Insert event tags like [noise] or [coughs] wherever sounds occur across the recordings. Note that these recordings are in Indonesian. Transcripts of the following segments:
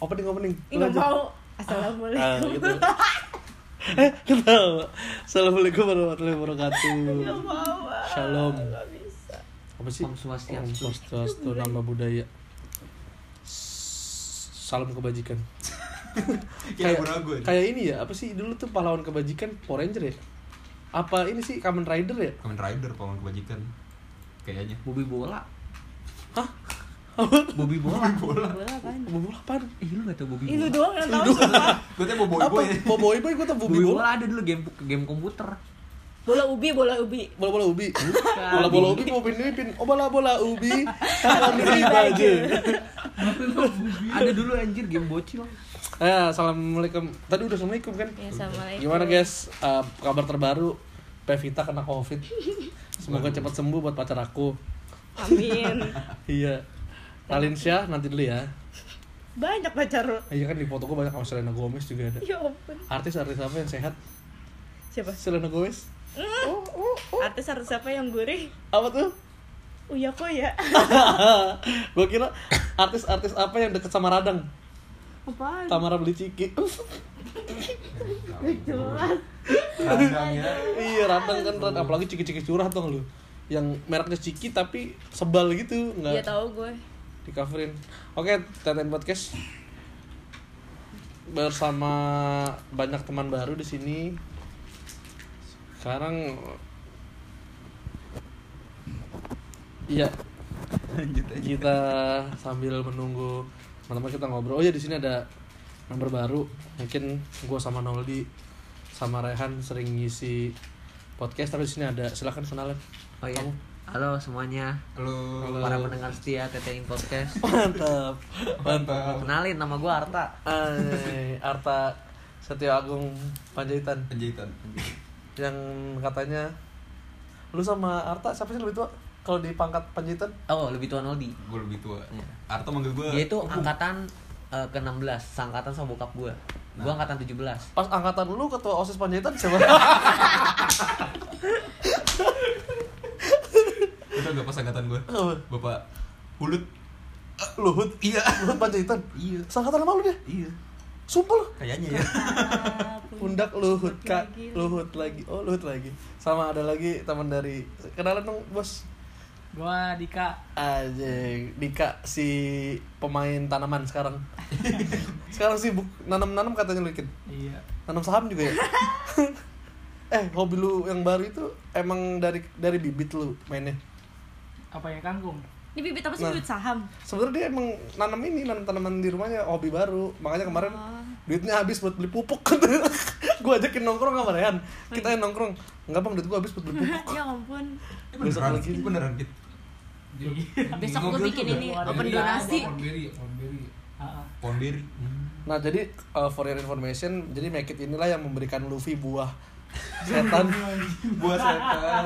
opening opening nggak mau ah assalamualaikum gitu eh ketawa assalamualaikum warahmatullahi wabarakatuh nggak mau ah. Shalom. nggak bisa apa sih Om Swastiastu. Om Swastiastu nama budaya salam kebajikan [laughs] Kayak kayak ya. ini ya apa sih dulu tuh pahlawan kebajikan Power Ranger ya apa ini sih Kamen Rider ya Kamen Rider pahlawan kebajikan. Kayaknya. Bobby bola. Hah? Bobby bola. bola apaan Bobo apaan? Ih lu gak tau Ih, lu bola? doang yang tahu sumpah. Gue tuh boboiboy Apa? Boboiboy boy gue tau Bobi bola bola. ada dulu game game komputer. bola ubi bola ubi Bola bola ubi. Bola bola ubi mau pin pin. Oh bola bola ubi. Tangan di baju. ada dulu anjir game bocil. Ya, assalamualaikum. Tadi udah assalamualaikum kan? ya assalamualaikum Gimana guys? Eh, kabar terbaru Pevita kena covid. Semoga cepat sembuh buat pacar aku. amin [laughs] Iya. Nalin Syah nanti dulu ya. banyak pacar lo Iya kan di foto gue banyak sama Selena Gomez juga ada. ya ampun Artis-artis apa yang sehat? siapa Selena Gomez. oh, oh, oh. artis artis siapa yang gurih Apa tuh? Uya kok ya [laughs] gue kira artis-artis apa yang deket sama Radang? apaan Tamara beli ciki. [laughs] jelas ya. iya Radang kan Radang. apalagi ciki-ciki curah tuh lu. Yang mereknya ciki tapi sebal gitu, Iya nggak tahu gue di coverin. Oke, Teten Podcast bersama banyak teman baru di sini. Sekarang Iya, Lanjut aja. kita sambil menunggu teman-teman kita ngobrol. Oh ya di sini ada member baru. Mungkin gue sama Noldi sama Rehan sering ngisi podcast tapi di sini ada silakan kenalan. Oh iya. Kamu. Halo semuanya. Halo. Halo. Para pendengar setia TTIN Podcast. [laughs] Mantap. Mantap. Kenalin nama gua Arta. Ay, Arta Setio Agung Panjaitan Penjahitan. yang katanya lu sama Arta siapa sih lebih tua kalau di pangkat Panjaitan? Oh, lebih tua Noldi. Gue lebih tua. Iya. Arta manggil gue. Dia itu angkatan eh, ke-16, sangkatan sama bokap gua. Gua angkatan 17. Pas angkatan lu ketua OSIS Panjaitan siapa? [laughs] Itu gak pas angkatan gue. Apa? Bapak Hulut. Luhut. Iya. Luhut Panjaitan. Iya. Sangkatan sama lu dia. Iya. Sumpah lu. Kayaknya ya. Pundak Luhut Kak. Luhut lagi. Oh, Luhut lagi. Sama ada lagi teman dari kenalan dong, Bos. Gua Dika Anjing, Dika si pemain tanaman sekarang. [laughs] sekarang sibuk nanam-nanam katanya lu. Iya Nanam saham juga ya? [laughs] eh, hobi lu yang baru itu emang dari dari bibit lu mainnya. Apa ya kangkung? ini bibit apa sih Nah. bibit saham Sebenarnya dia emang nanam ini, nanam tanaman di rumahnya hobi baru. Makanya kemarin Oh. duitnya habis buat beli pupuk. [laughs] gua ajakin nongkrong sama Rehan. Kita yang nongkrong. Enggak bang, duit gua habis buat beli pupuk. [laughs] ya ampun Besok lagi. Beneran gitu. besok gue bikin ini open di- donasi. Pohon beri. Nah jadi uh, for your information, jadi Make It inilah yang memberikan Luffy buah setan [laughs] Buah setan.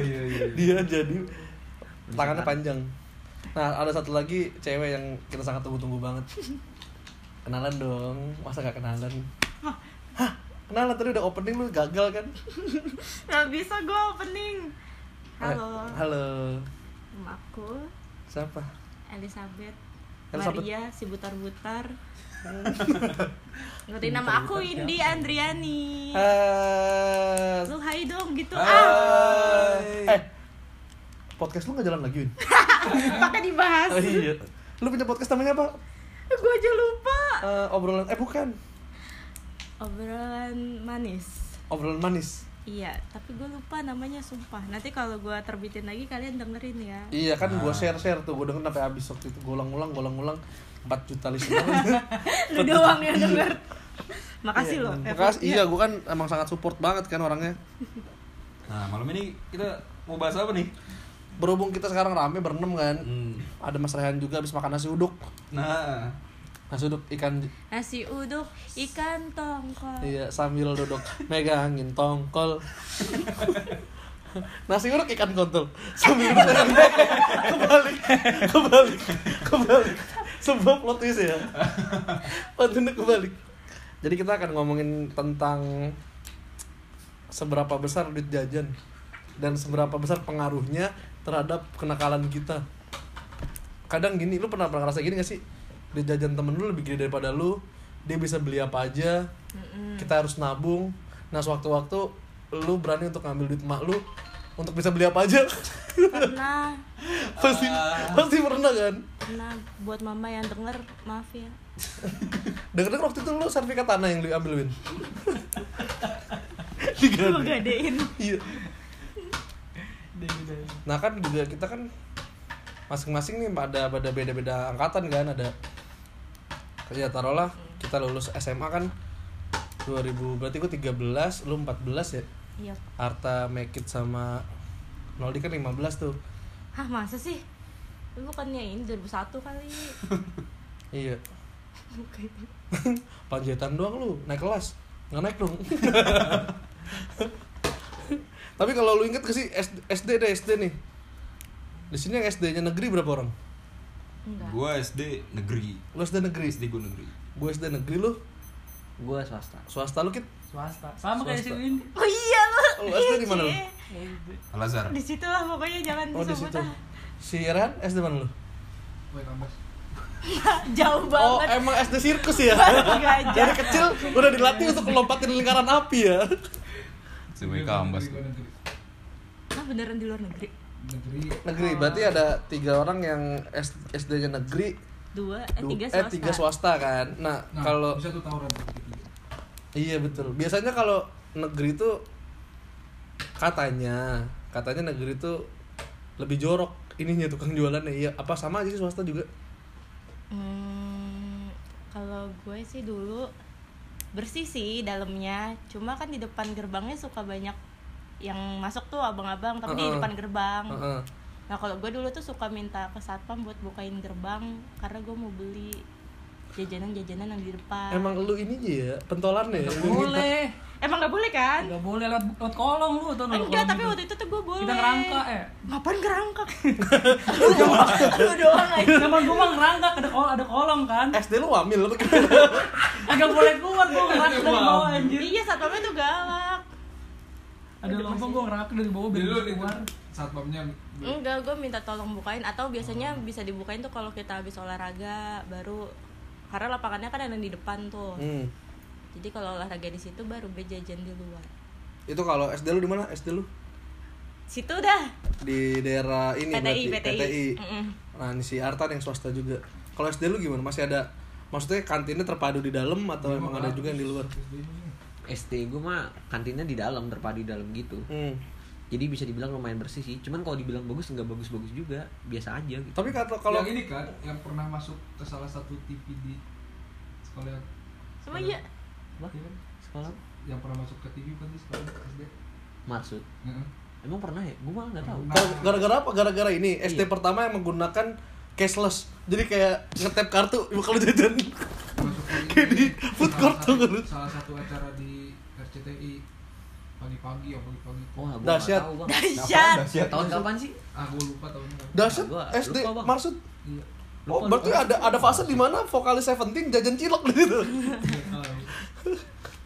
Iya iya. dia jadi tangannya panjang. Nah ada satu lagi cewek yang kita sangat tunggu-tunggu banget. Kenalan dong, masa gak kenalan? Hah? Kenalan tadi udah opening lu gagal kan? nggak bisa gue opening halo Eh, halo. nama aku Siapa? Elizabeth Elizabeth. Maria si butar-butar [laughs] ngerti nama aku Indi Andriani lu hai dong gitu ah. Eh, podcast lu gak jalan lagi, Win? [laughs] pakai dibahas Oh, iya. Lu punya podcast namanya apa? gue aja lupa Eh, obrolan, eh bukan. obrolan manis Obrolan manis. iya tapi gue lupa namanya sumpah nanti kalau gue terbitin lagi kalian dengerin ya Iya kan Nah. gue share share tuh gue denger sampai habis waktu itu gue ulang-ulang gue ulang-ulang 4 juta listener. [laughs] lu doang yang denger makasih Iya, loh Makasih. Iya gue kan emang sangat support banget kan orangnya. Nah malam ini kita mau bahas apa nih? Berhubung kita sekarang rame berenam kan. Hmm. Ada Mas Rehan juga habis makan nasi uduk. Nah. Nasi uduk ikan nasi uduk ikan tongkol iya sambil duduk megangin tongkol. [laughs] nasi uduk ikan kontol sambil duduk [laughs] kebalik kebalik kebalik sebuah plot twist ya. [laughs] Pantunda kebalik. Jadi kita akan ngomongin tentang seberapa besar duit jajan dan seberapa besar pengaruhnya terhadap kenakalan kita. Kadang gini lu pernah pernah ngerasa gini gak sih? Dia jajan temen lu lebih gede daripada lu dia bisa beli apa aja kita harus nabung. Nah sewaktu-waktu lu berani untuk ngambil duit mak lu untuk bisa beli apa aja? Pernah. [laughs] Pasti pasti pernah kan pernah buat mama yang denger maaf ya. [laughs] Denger waktu itu lu sertifikat tanah yang diambil Win. [laughs] Gadein iya. Nah kan juga kita kan masing-masing nih pada pada beda-beda angkatan kan ada ya taruhlah kita lulus SMA kan 2000 berarti gue 13 lu 14 ya? Iya. Arta Mekit sama Noldi kan 15 tuh. Hah masa sih Lu bukannya ini 2001 kali [laughs] iya [laughs] Bukan. [laughs] panjatan doang lu naik kelas nggak naik dong tapi kalau lu inget ke sih SD, SD deh SD nih di sini yang SD nya negeri berapa orang enggak Gua SD negeri. lu SD negeri SD gua negeri. gue SD negeri lu gue swasta swasta lu kit Swasta. Sama kayak di Swasta. sini. oh iya lu Oh, SD di mana lu? Cie. Al Azhar. di situ lah pokoknya jangan oh di situ. Si Ran SD mana lu? Woi, kampus. jauh oh banget. emang SD sirkus ya? Dari kecil udah dilatih untuk lompatin lingkaran api ya? Sebagai kambas. Ah beneran di luar negeri? Negeri. negeri berarti ada tiga orang yang SD nya negeri. Dua eh tiga eh swasta. tiga swasta kan? Nah, Nah, kalau bisa tuh tawuran tuh gitu. Iya betul. Biasanya kalau negeri itu katanya, katanya negeri itu lebih jorok ininya tukang jualannya. Iya, apa sama aja sih swasta juga? Hmm, kalau gue sih dulu bersih sih dalamnya cuma kan di depan gerbangnya suka banyak yang masuk tuh abang-abang tapi di Heeh. depan gerbang Heeh. nah kalau gue dulu tuh suka minta ke satpam buat bukain gerbang karena gue mau beli jajanan-jajanan yang di depan Emang lu ini aja ya, pentolan ya? Boleh. emang nggak boleh kan Enggak boleh lewat, lewat kolong lu tuh enggak tapi waktu itu tuh gue boleh Kita ngerangka eh. ngapain ngerangkak [laughs] lu doang lu doang aja Zaman gua mah ngerangka ada kol ada kolong kan. SD lu wamil apa gimana? Agak boleh keluar gua ngerangka dari bawah anjir. iya satpamnya tuh galak Ada lempeng gua ngerangka dari bawah biar lu keluar. satpamnya Enggak, gue minta tolong bukain atau biasanya bisa dibukain tuh kalau kita habis olahraga baru karena lapangannya kan ada di depan tuh. Hmm. Jadi kalau olahraga di situ baru gue jajan di luar. Itu kalau SD lu di mana? SD lu? Situ dah. Di daerah ini PTI, berarti PTI. Mm-mm. Nah, ini si Artan yang swasta juga. Kalau SD lu gimana? Masih ada maksudnya kantinnya terpadu di dalam atau emang ada juga yang di luar? SD gue mah kantinnya di dalam terpadu di dalam gitu Hmm. Jadi bisa dibilang lumayan bersih sih cuman kalau dibilang bagus nggak bagus-bagus juga biasa aja gitu Tapi kalau kalau yang ini kan yang pernah masuk ke salah satu TV di sekolah Sama iya. Apa? Iya kan? sekolah yang pernah masuk ke TV kan di sekolah SD maksud Heeh. emang pernah ya gue malah nggak tahu Gara- gara-gara apa? Gara-gara ini SD Iya. pertama yang menggunakan cashless. Jadi kayak ngetap kartu kalau jajan. masuk ke Kayak di food court tuh salah satu acara di RCTI pagi-pagi ya pagi-pagi wah gue Dahsyat. tahu bang Dahsyat. tahun kapan sih ah gue lupa tahunnya Dahsyat Gua SD lupa, maksud. iya Oh, berarti ada ada fase di mana vokalis Seventeen jajan cilok di situ. Tahu.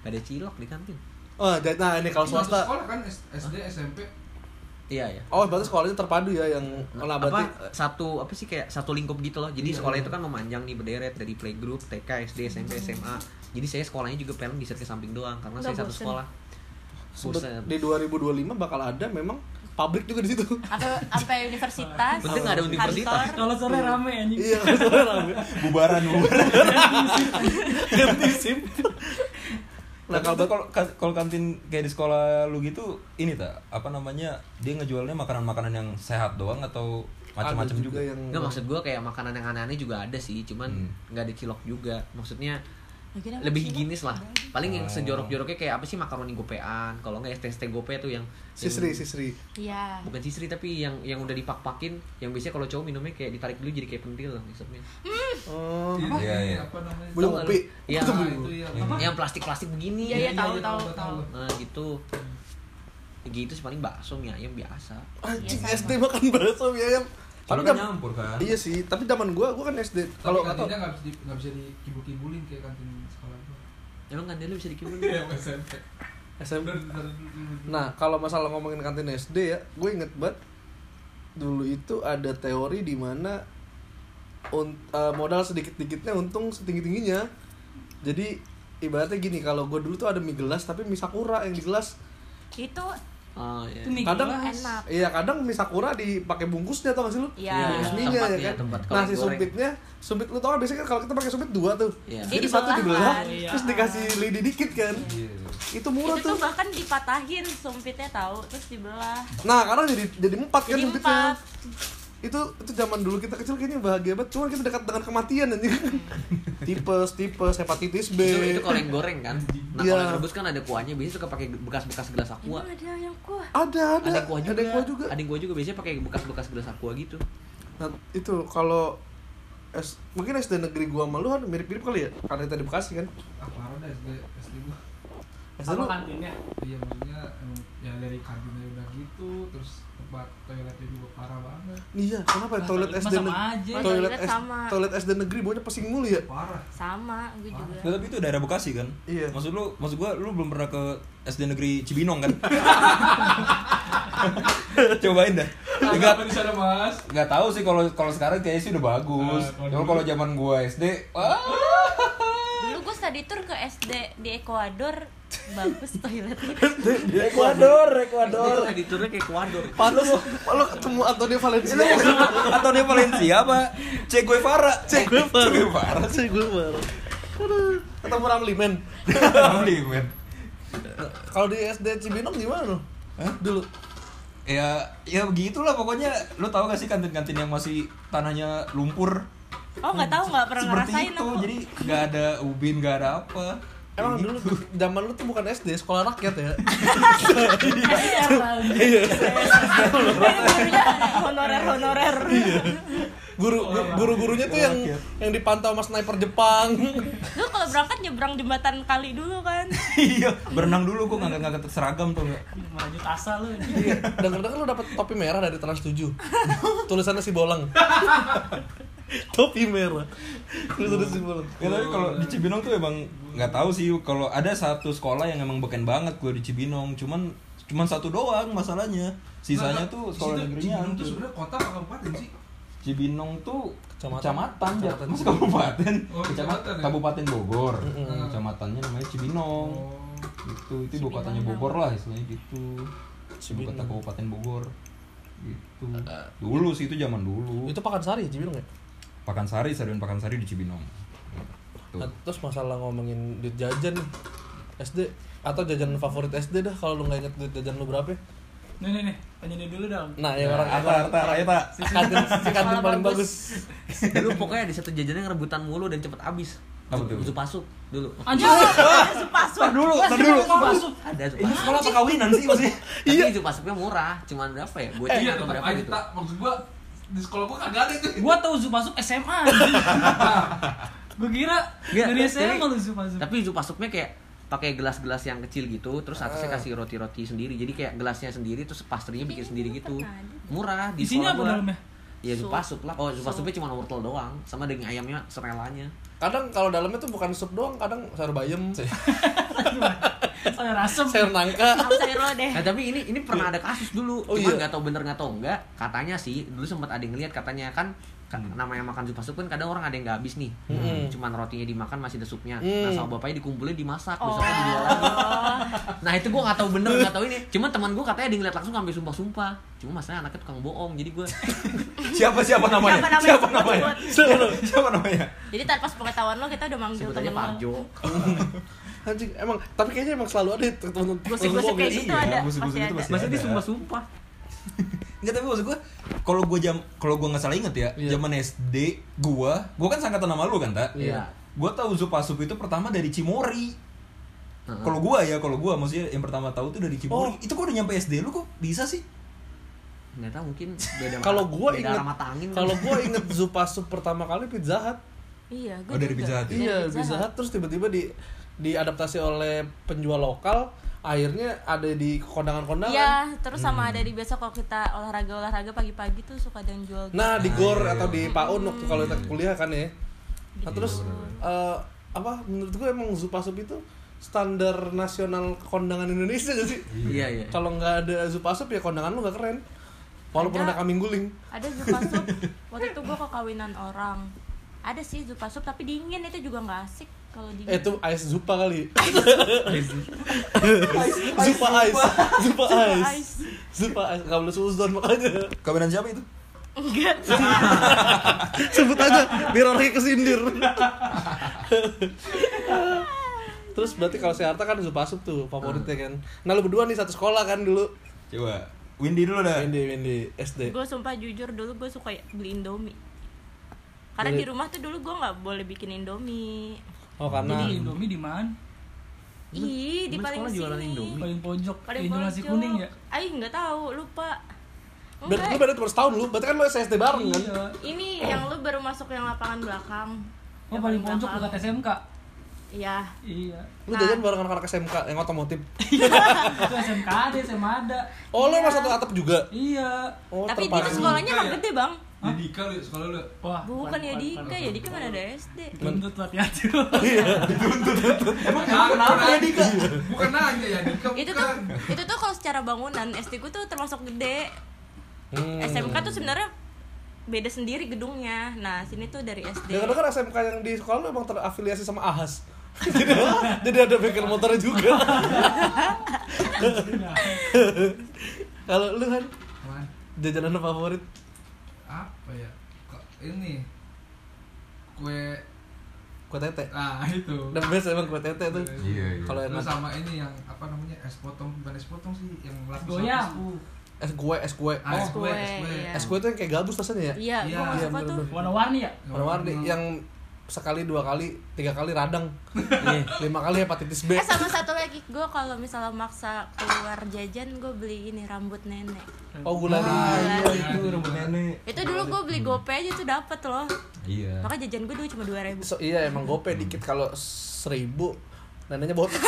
ada cilok di kantin Oh, jadi- nah ini kalau satu swasta. sekolah kan SD SMP iya ya Oh, berarti sekolahnya terpadu ya yang nah, berarti apa satu apa sih kayak satu lingkup gitu loh jadi Iya, sekolah iya. itu kan memanjang nih berderet dari playgroup TK SD SMP SMA jadi saya sekolahnya juga pengen bisa ke samping doang karena Nggak saya satu bosen. sekolah sebe- Buset. Di 2025 bakal ada memang pabrik juga di situ. Atau sampai universitas. Penting nggak ada universitas. kantor. Kalau sore rame anjing. Iya, sore rame. bubaran bubaran Ganti SIM. nah kalau kalau kalau kantin kayak di sekolah lu gitu ini tak apa namanya dia ngejualnya makanan-makanan yang sehat doang atau macam-macam Ada juga, yang Nggak maksud gue kayak makanan yang aneh-aneh juga ada sih, cuman Hmm. nggak ada cilok juga. Maksudnya lebih sih, higienis lah. Paling yang Oh. secejorok-joroknya kayak apa sih makaroni gopean, kalau nggak ST gope tuh yang Sisri, yang- sisri. Iya. bukan sisri tapi yang yang udah dipak-pakin, yang biasanya kalau cowok minumnya kayak ditarik dulu jadi kayak pentil ngisepnya. Oh, Ini Iya, iya. apa namanya nggak kopi. Iya. Nah, ya Yang- Yang plastik-plastik begini. Iya, iya, tahu, tahu, tahu, tahu. Nah, gitu. Ya gitu sih paling bakso mie ayam biasa. Anjing Iya. SD makan bakso mie ayam. Soalnya kan nyampur kan Iya sih, tapi zaman gua gua kan SD. kalau Kalau atau kantinnya nggak bisa di, nggak bisa dikibul-kibulin kayak kantin Emang kan dia lu bisa dikibul? Iya, SMP SMP. Nah, kalau masalah ngomongin kantin SD ya, gue inget banget dulu itu ada teori di mana un- eh, modal sedikit dikitnya untung setinggi tingginya jadi ibaratnya gini kalau gue dulu tuh ada mie gelas tapi mie sakura yang di gelas itu Oh iya. Mie kadang enak. iya kadang mie sakura dipakai bungkusnya tau gak sih lu Iya. bungkus Iya, mie-nya ya kan tempat kalau nah si goreng. sumpitnya sumpit lu tau kan biasanya kan kalau kita pakai sumpit dua tuh Iya. jadi Dia satu dibelah dibelah kan. Iya. terus dikasih lidi dikit kan Iya. itu murah itu tuh tuh bahkan dipatahin sumpitnya tahu terus dibelah nah karena jadi jadi empat kan jadi sumpitnya empat itu itu zaman dulu kita kecil kayaknya bahagia banget cuma kita dekat dengan kematian anjing [laughs] tipes tipes hepatitis B Itu, itu kalau yang goreng kan. Nah, Iya. kalau yang rebus kan ada kuahnya, biasanya suka pakai bekas-bekas gelas aqua. Emang ada yang kuah ada ada Ada kuah juga. ada yang kuah juga Ada yang kuah juga biasanya pakai bekas-bekas gelas aqua gitu. nah itu kalau S, mungkin SD negeri gua sama lu kan mirip-mirip kali ya karena kita di Bekasi kan Ah, parah dah SD SD gua. SD lu kantinnya. Iya maksudnya ya dari kantinnya udah gitu, terus toiletnya juga parah banget. iya kenapa ya Nah, toilet toilet SD sama aja. toilet Toilet S- sama. toilet SD negeri baunya pesing mulu ya Parah. sama gue juga Nah, tapi itu daerah Bekasi kan? Iya. Maksud lu, maksud gua lu belum pernah ke SD negeri Cibinong kan? [laughs] Cobain dah. Enggak Apa di sana mas? Gak tahu sih kalau kalau sekarang kayaknya sih udah bagus. Ah, kalau kalau zaman gua SD, wah. Dulu gue study tour ke SD di Ekuador bagus toiletnya [laughs] di Ekuador Ekuador editornya kayak Ecuador. pantas lu ketemu Antonio Valencia Antonio Valencia apa? Che Guevara. Che Guevara. Che Guevara. Che Guevara ketemu Ramli men Ramli, men. kalau di SD Cibinong gimana lu Hah? dulu Ya, ya begitulah pokoknya. Lu tahu gak sih kantin-kantin yang masih tanahnya lumpur? Oh nggak tahu nggak pernah Seperti ngerasain itu. aku Jadi nggak ada ubin, nggak ada apa. Emang dulu gitu. zaman lu tuh bukan SD, sekolah rakyat ya. Iya, honorer honorer Guru guru-gurunya tuh yang yang dipantau sama sniper Jepang. lu kalau berangkat nyebrang jembatan kali dulu kan Iya, berenang dulu kok ngangkat-ngangkat seragam tuh enggak. Lanjut asa lu. Iya, denger-denger lu dapat topi merah dari Trans 7. Tulisannya si Bolang. Topi merah. Tulisannya si Bolang. Ya tapi kalau di Cibinong tuh emang nggak tahu sih kalau ada satu sekolah yang emang beken banget gue di Cibinong, cuman cuman satu doang masalahnya. Sisanya Nah, tuh sekolah situ negerinya Cibinong tuh sebenarnya kota apa kabupaten sih? Cibinong tuh Kecamatan. kecamatan, ya, Kecamatan. Mas kabupaten. Oh, kecamatan kecamatan ya? Kabupaten Bogor. Mm-mm. Kecamatannya namanya Cibinong. Oh. Gitu, itu ibu kotanya Cibinong. Bogor lah istilahnya gitu. Ibu Cibinong. kota Kabupaten Bogor. Gitu. Dulu sih itu zaman dulu. Itu Pakansari Cibinong ya? Pakansari, Stadion Pakansari di Cibinong. Tuh. Nah, terus masalah ngomongin duit jajan nih. SD atau jajan favorit SD dah kalau lu nggak inget duit jajan lu berapa ya? Nih nih nih, tanya dia dulu dong. Nah, yang orang Arta, Arta, ayo tak. si kantin paling bagus. Dulu pokoknya ada satu jajanan yang rebutan mulu dan cepet habis. Apa tuh? Dulu. Anjir. sepasuk dulu, tar dulu. Masuk. Ada zup Ini sekolah perkawinan sih maksudnya. Tapi zup pasuknya murah, cuman berapa ya? Iya, atau berapa gitu. Maksud gua di sekolah gua kagak ada itu. Gua tahu Zu masuk SMA. [laughs] Gua kira Nggak, dari tapi- SMA lu Zu masuk. Tapi zup pasuknya kayak pakai gelas-gelas yang kecil gitu, terus atasnya Ah. kasih roti-roti sendiri. Jadi kayak gelasnya sendiri, terus pastrinya bikin sendiri gitu. Murah di Isinya sekolah apa gua. dalamnya? Ya zup Sup. pasuk lah. Oh, zup Sup. pasuknya cuma wortel doang, sama daging ayamnya serelanya. Kadang kalau dalamnya tuh bukan sup doang, kadang sayur bayam, Saya rasem. sayur nangka. sayur lo deh Nah tapi ini ini pernah ada kasus dulu, Oh, cuman iya? nggak tahu bener nggak tahu enggak. Katanya sih dulu sempat ada yang ngeliat katanya kan ka- namanya makan sup pasuk kan kadang orang ada yang nggak habis nih, Mm-mm. cuman rotinya dimakan masih ada supnya. Mm. Nah sama bapaknya dikumpulin dimasak, oh besoknya dijual lagi. Nah itu gue nggak tahu bener nggak tahu ini. Cuman teman gue katanya dia ngeliat langsung sampai sumpah-sumpah. Cuma masalahnya anaknya tukang bohong, jadi gue [laughs] Siapa siapa namanya? Siapa namanya? Siapa namanya? sebut. Siapa namanya? jadi tanpa sepengetahuan lo kita udah manggil temen lo Parjo. [laughs] Anjing, emang tapi kayaknya emang selalu ada teman-teman Gosip-gosip kayak gitu Iya, ada gosip-gosip pasti itu ada dia ada. sumpah-sumpah. [laughs] Enggak tapi maksud gua kalau gua jam kalau gua nggak salah inget ya, Iya. zaman SD gua, gua kan sangkatan nama lu kan, tak? Iya. Gua tahu Zupasup itu pertama dari Cimori. Heeh. Kalau gua ya, kalau gua maksudnya yang pertama tahu tuh dari Cimori. Oh. Itu kok udah nyampe SD lu kok bisa sih? Nggak tahu mungkin beda. [laughs] Kalau gua beda inget kalau gua inget [laughs] Zupasup pertama kali Pizza Hut. iya gue Oh, dari Pizza Hut ya? Iya, Pizza Hut terus tiba-tiba di diadaptasi oleh penjual lokal, akhirnya ada di kondangan-kondangan. Iya, terus Hmm. sama ada di besok kalau kita olahraga-olahraga pagi-pagi tuh suka ada yang jual. Nah, di Ah, GOR iya, atau iya. di PAUN waktu kalau kita kuliah kan ya. Nah, Gitu. terus eh, apa menurut gue emang Zupasup itu standar nasional kondangan Indonesia gak sih? Iya iya. Kalau nggak ada Zupasup ya kondangan lu nggak keren. Walaupun Ada. ada kambing guling. ada Zupasup [laughs] waktu itu gue ke kawinan orang ada sih Zupasup tapi dingin itu juga nggak asik kalau Eh itu ice zupa kali. zupa ice. Zupa ice. ice. Zupa ice. Gak boleh suzon makanya. Kawinan siapa itu? enggak [laughs] Sebut aja biar orangnya kesindir. Terus berarti kalau si Harta kan Zupa Asup tuh favoritnya kan. Nah lu berdua nih satu sekolah kan dulu. Coba. Windy dulu dah. Windy Windy SD. gue sumpah jujur dulu gue suka beli Indomie karena Beli- di rumah tuh dulu gue nggak boleh bikin Indomie Oh karena Jadi Indomie di mana? ih di paling sini Indomie? Paling pojok. paling Indomie nasi pojok. kuning ya? Aih nggak tahu lupa berarti lu beda cuma setahun lu. Berarti kan lu SD bareng kan. Iya. ini yang lu baru masuk yang lapangan belakang Oh Yang paling pojok belakang. dekat SMK. iya Iya. Lu Nah. jajan bareng anak-anak SMK yang otomotif. [laughs] Itu SMK ada, SMA ada. Oh lu Iya. emang satu atap juga. Iya. Oh tapi tuh sekolahnya emang ya? gede bang Di Dika lu sekolah lu. Wah. bukan ya Dika ya Dika mana ada SD Tuntut lah hati-hati. Emang kenapa ya Dika? Bukan nanya ya Dika. itu tuh itu tuh kalau secara bangunan SD gue tuh termasuk gede Hmm. SMK tuh sebenarnya beda sendiri gedungnya nah sini tuh dari SD Ya kan SMK yang di sekolah lu emang terafiliasi sama AHAS. [laughs] jadi, jadi ada bengkel motornya juga. [laughs] [laughs] Kalau lu kan jajanan favorit apa ya? Kok ini kue kue tete. ah [laughs] itu. The best emang kue tete tuh. Iya, iya. Kalau yang Terus sama ini yang apa namanya es potong bukan es potong sih yang lapis Goyang. tuh. es kue, es kue. Ah, es Oh, kue, kue, es kue. iya. es kue tuh yang kayak gabus rasanya ya? iya Iya, iya, bener-bener. Warna-warni ya? Warna-warni yang sekali dua kali tiga kali radang [laughs] lima kali hepatitis B eh sama satu lagi gue kalau misalnya maksa keluar jajan gue beli ini rambut nenek oh gulali Ah, iya itu rambut nenek. itu dulu gue beli gope aja tuh dapet loh. Iya. makanya jajan gue dulu cuma dua ribu. So, iya emang gope dikit kalau seribu neneknya botak. [laughs]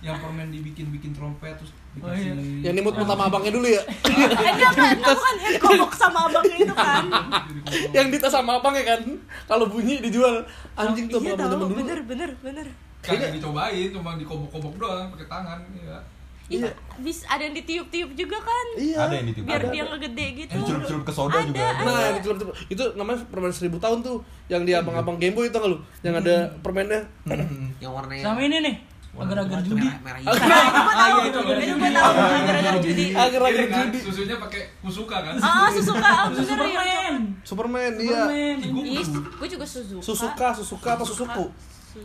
Yang permen dibikin-bikin trompet terus Oh, iya. dikasih yang nimut sama abangnya dulu ya? [laughs] Eh enggak enggak bukan yang kobok sama abangnya itu kan. Yang ditas sama abangnya kan? Kalau bunyi dijual. Anjing tuh iya abang dulu. bener bener bener. Kagak dicobain cuma dikobok-kobok doang pakai tangan ya Iya, bis ada yang ditiup-tiup juga kan iya Ada yang ditiup. biar Ada, dia ada. nggak gede gitu Yang celup-celup ke soda Ada, juga ada. Nah, yang dicelup-celup. itu namanya permen seribu tahun tuh, yang di abang-abang Gameboy itu nggak lu? Yang ada permennya. yang warnanya Sama ini nih. Agar-agar judi. merah, merah hijau. itu gue tahu iya, gara-gara judi Agar-agar Ini kan judi. susunya pakai kusuka kan ah susuka Susu [laughs] bener ya Superman. Superman, iya. Gue juga Suzuka Susuka, Susuka atau Susuku?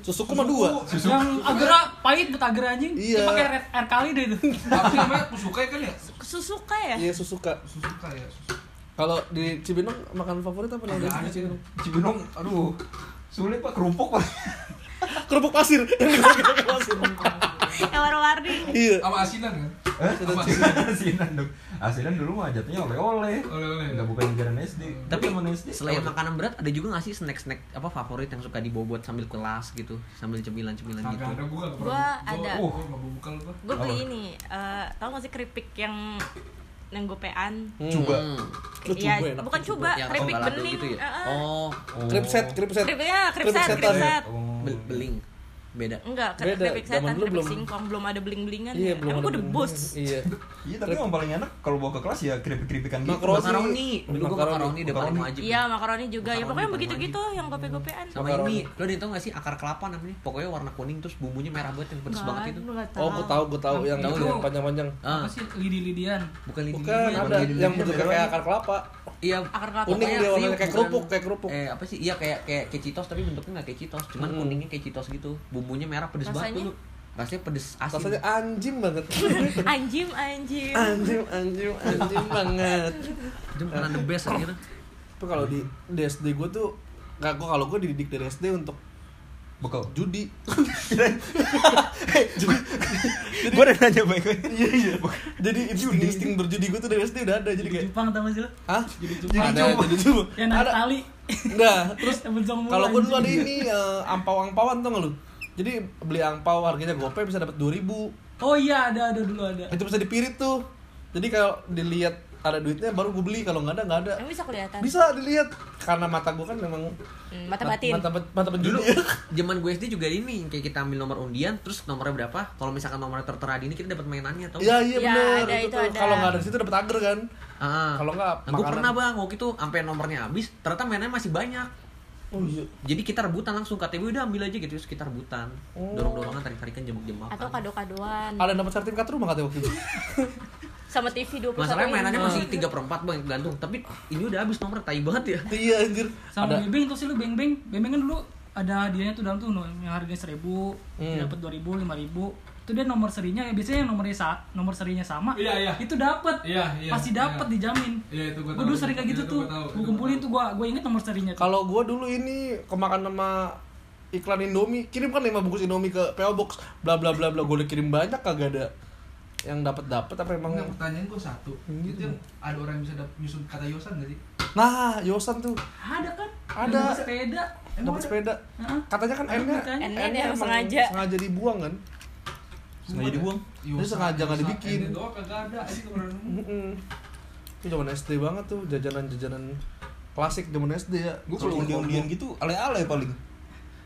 Susuku mah dua. Yang agra pahit buat agra anjing. Iya. Dia pakai red air kali deh itu. sih namanya kusuka kan ya Susuka ya Iya, Susuka. susuka ya susuka Kalau di Cibinong makan favorit apa nih? Ada. Cibinong. Cibinong, aduh. Sulit pak kerupuk pak. Kerupuk pasir. [laughs] Yang digoreng pasir. Yang warna-warni Iya. sama asinan kan Eh, Sama asinan [laughs] asinan dong. Asinan dulu mah jatuhnya oleh-oleh. Oleh-oleh. Enggak bukan jajanan SD. Tapi zaman SD. selain makanan berat ada juga nggak sih snack-snack apa favorit yang suka dibawa buat sambil kelas gitu, sambil cemilan-cemilan gitu. ada gua Gua ada. oh gak mau buka lu gua gue beli ini eh tau gak sih keripik yang yang gopean Hmm. Coba. Iya, bukan coba, keripik bening. gitu ya. Heeh. Oh, Krip set, krip set. Keripiknya kerip Keripik set, setan. kerip set. Oh. bel- beling. Beda. Enggak, Beda, keripik zaman setan, keripik belum- singkong, belum ada beling-belingan Iya, ya. belum Emang ada gue debus. Iya. Iya tapi yang paling enak kalau bawa ke kelas ya keripik-keripikan gitu. Makaroni. Makaroni. Dulu gua Makaroni. makaroni udah paling wajib. Iya, makaroni juga. Ya Makaroni pokoknya paling begitu-gitu yang gope-gopean. Sama Makaroni. ini, lo yang tau gak sih akar kelapa namanya? Pokoknya warna kuning terus bumbunya merah banget yang pedes banget itu. Oh, gua tahu, gua tahu yang ya? yang panjang-panjang. Ah, Apa sih lidi-lidian? bukan lidi Bukan, ada yang bentuknya kayak akar kelapa. Iya, Akar kelapa. Kuning dia warnanya kayak kerupuk, kayak kerupuk. Eh, apa sih? Iya kayak kayak Cheetos tapi bentuknya nggak kayak Cheetos, cuman Hmm. kuningnya kayak Cheetos gitu. Bumbunya merah pedes banget Rasanya? dulu. Rasanya pedes asin. Rasanya anjing banget. [laughs] Anjim, anjim. anjing, anjing, anjing banget. itu makanan the best aja Tapi kalau di, di SD gue tuh nggak gue kalau gue dididik dari SD untuk Bekal. judi. [laughs] Gue udah nanya baik-baik. Iya iya. Jadi insting insting berjudi gue tuh dari SD udah ada jadi kayak Jepang tau gak sih lo? Hah? Jadi Jepang. ada jadi coba. Yang Ada. tali. Enggak, terus [laughs] kalau gue dulu ada ini eh, ampau-ampauan tuh nggak lu? Jadi beli angpau harganya gope bisa dapat 2000 Oh iya ada ada dulu ada. Itu bisa dipirit tuh. Jadi kalau dilihat ada duitnya baru gue beli kalau nggak ada nggak ada. Emang bisa kelihatan? Bisa dilihat. Karena mata gue kan memang Hmm, mata batin. mata mata dulu penjudi [laughs] zaman gue SD juga ini kayak kita ambil nomor undian terus nomornya berapa? Kalau misalkan nomornya tertera di ini kita dapat mainannya tau iya iya Iya, benar itu itu kalau nggak ada situ dapat agar kan. Ah. Kalau nggak, nah, gue pernah bang waktu itu sampai nomornya habis ternyata mainannya masih banyak. Oh iya. Jadi kita rebutan langsung KTP udah ambil aja gitu terus kita rebutan. Oh. dorong dorongan tarik tarikan jembak jembak atau kado-kadoan. Ada dapat sertifikat rumah katanya waktu itu [laughs] sama TV 21 masalahnya mainannya masih tiga per empat bang gantung. Tapi ini udah habis nomor tai banget ya. [laughs] Iya anjir. Sama ada bebeng tuh sih lu beng beng beng kan dulu ada hadiahnya tuh dalam tuh no, yang harganya seribu Hmm. dapat dua ribu lima ribu. Itu dia nomor serinya ya biasanya yang nomornya sa nomor serinya sama Iya, iya. itu dapat Iya, iya, pasti dapat iya. dijamin. Iya, itu gua gue tahu. dulu sering kayak gitu Itu tuh. gue gua kumpulin tuh gue gue inget nomor serinya tuh. Kalau gue dulu ini kemakan nama iklan Indomie kirim kan lima bungkus Indomie ke PO Box. Bla bla bla bla. Gue udah kirim banyak kagak ada yang dapat dapat apa emang Enggak, pertanyaan gue satu. Hmm. Itu yang ada orang yang bisa dap- nyusun kata Yosan gak sih? nah Yosan tuh ada kan Ada. Dapat sepeda Emang dapat ada? sepeda Heeh. katanya kan katanya. N-nya N-nya yang emang sengaja. sengaja dibuang kan sengaja dibuang Dia sengaja nggak dibikin. doang kagak ada. Mm-mm. itu zaman SD banget tuh jajanan-jajanan klasik zaman SD ya gue kalau undian-undian gitu ale-ale paling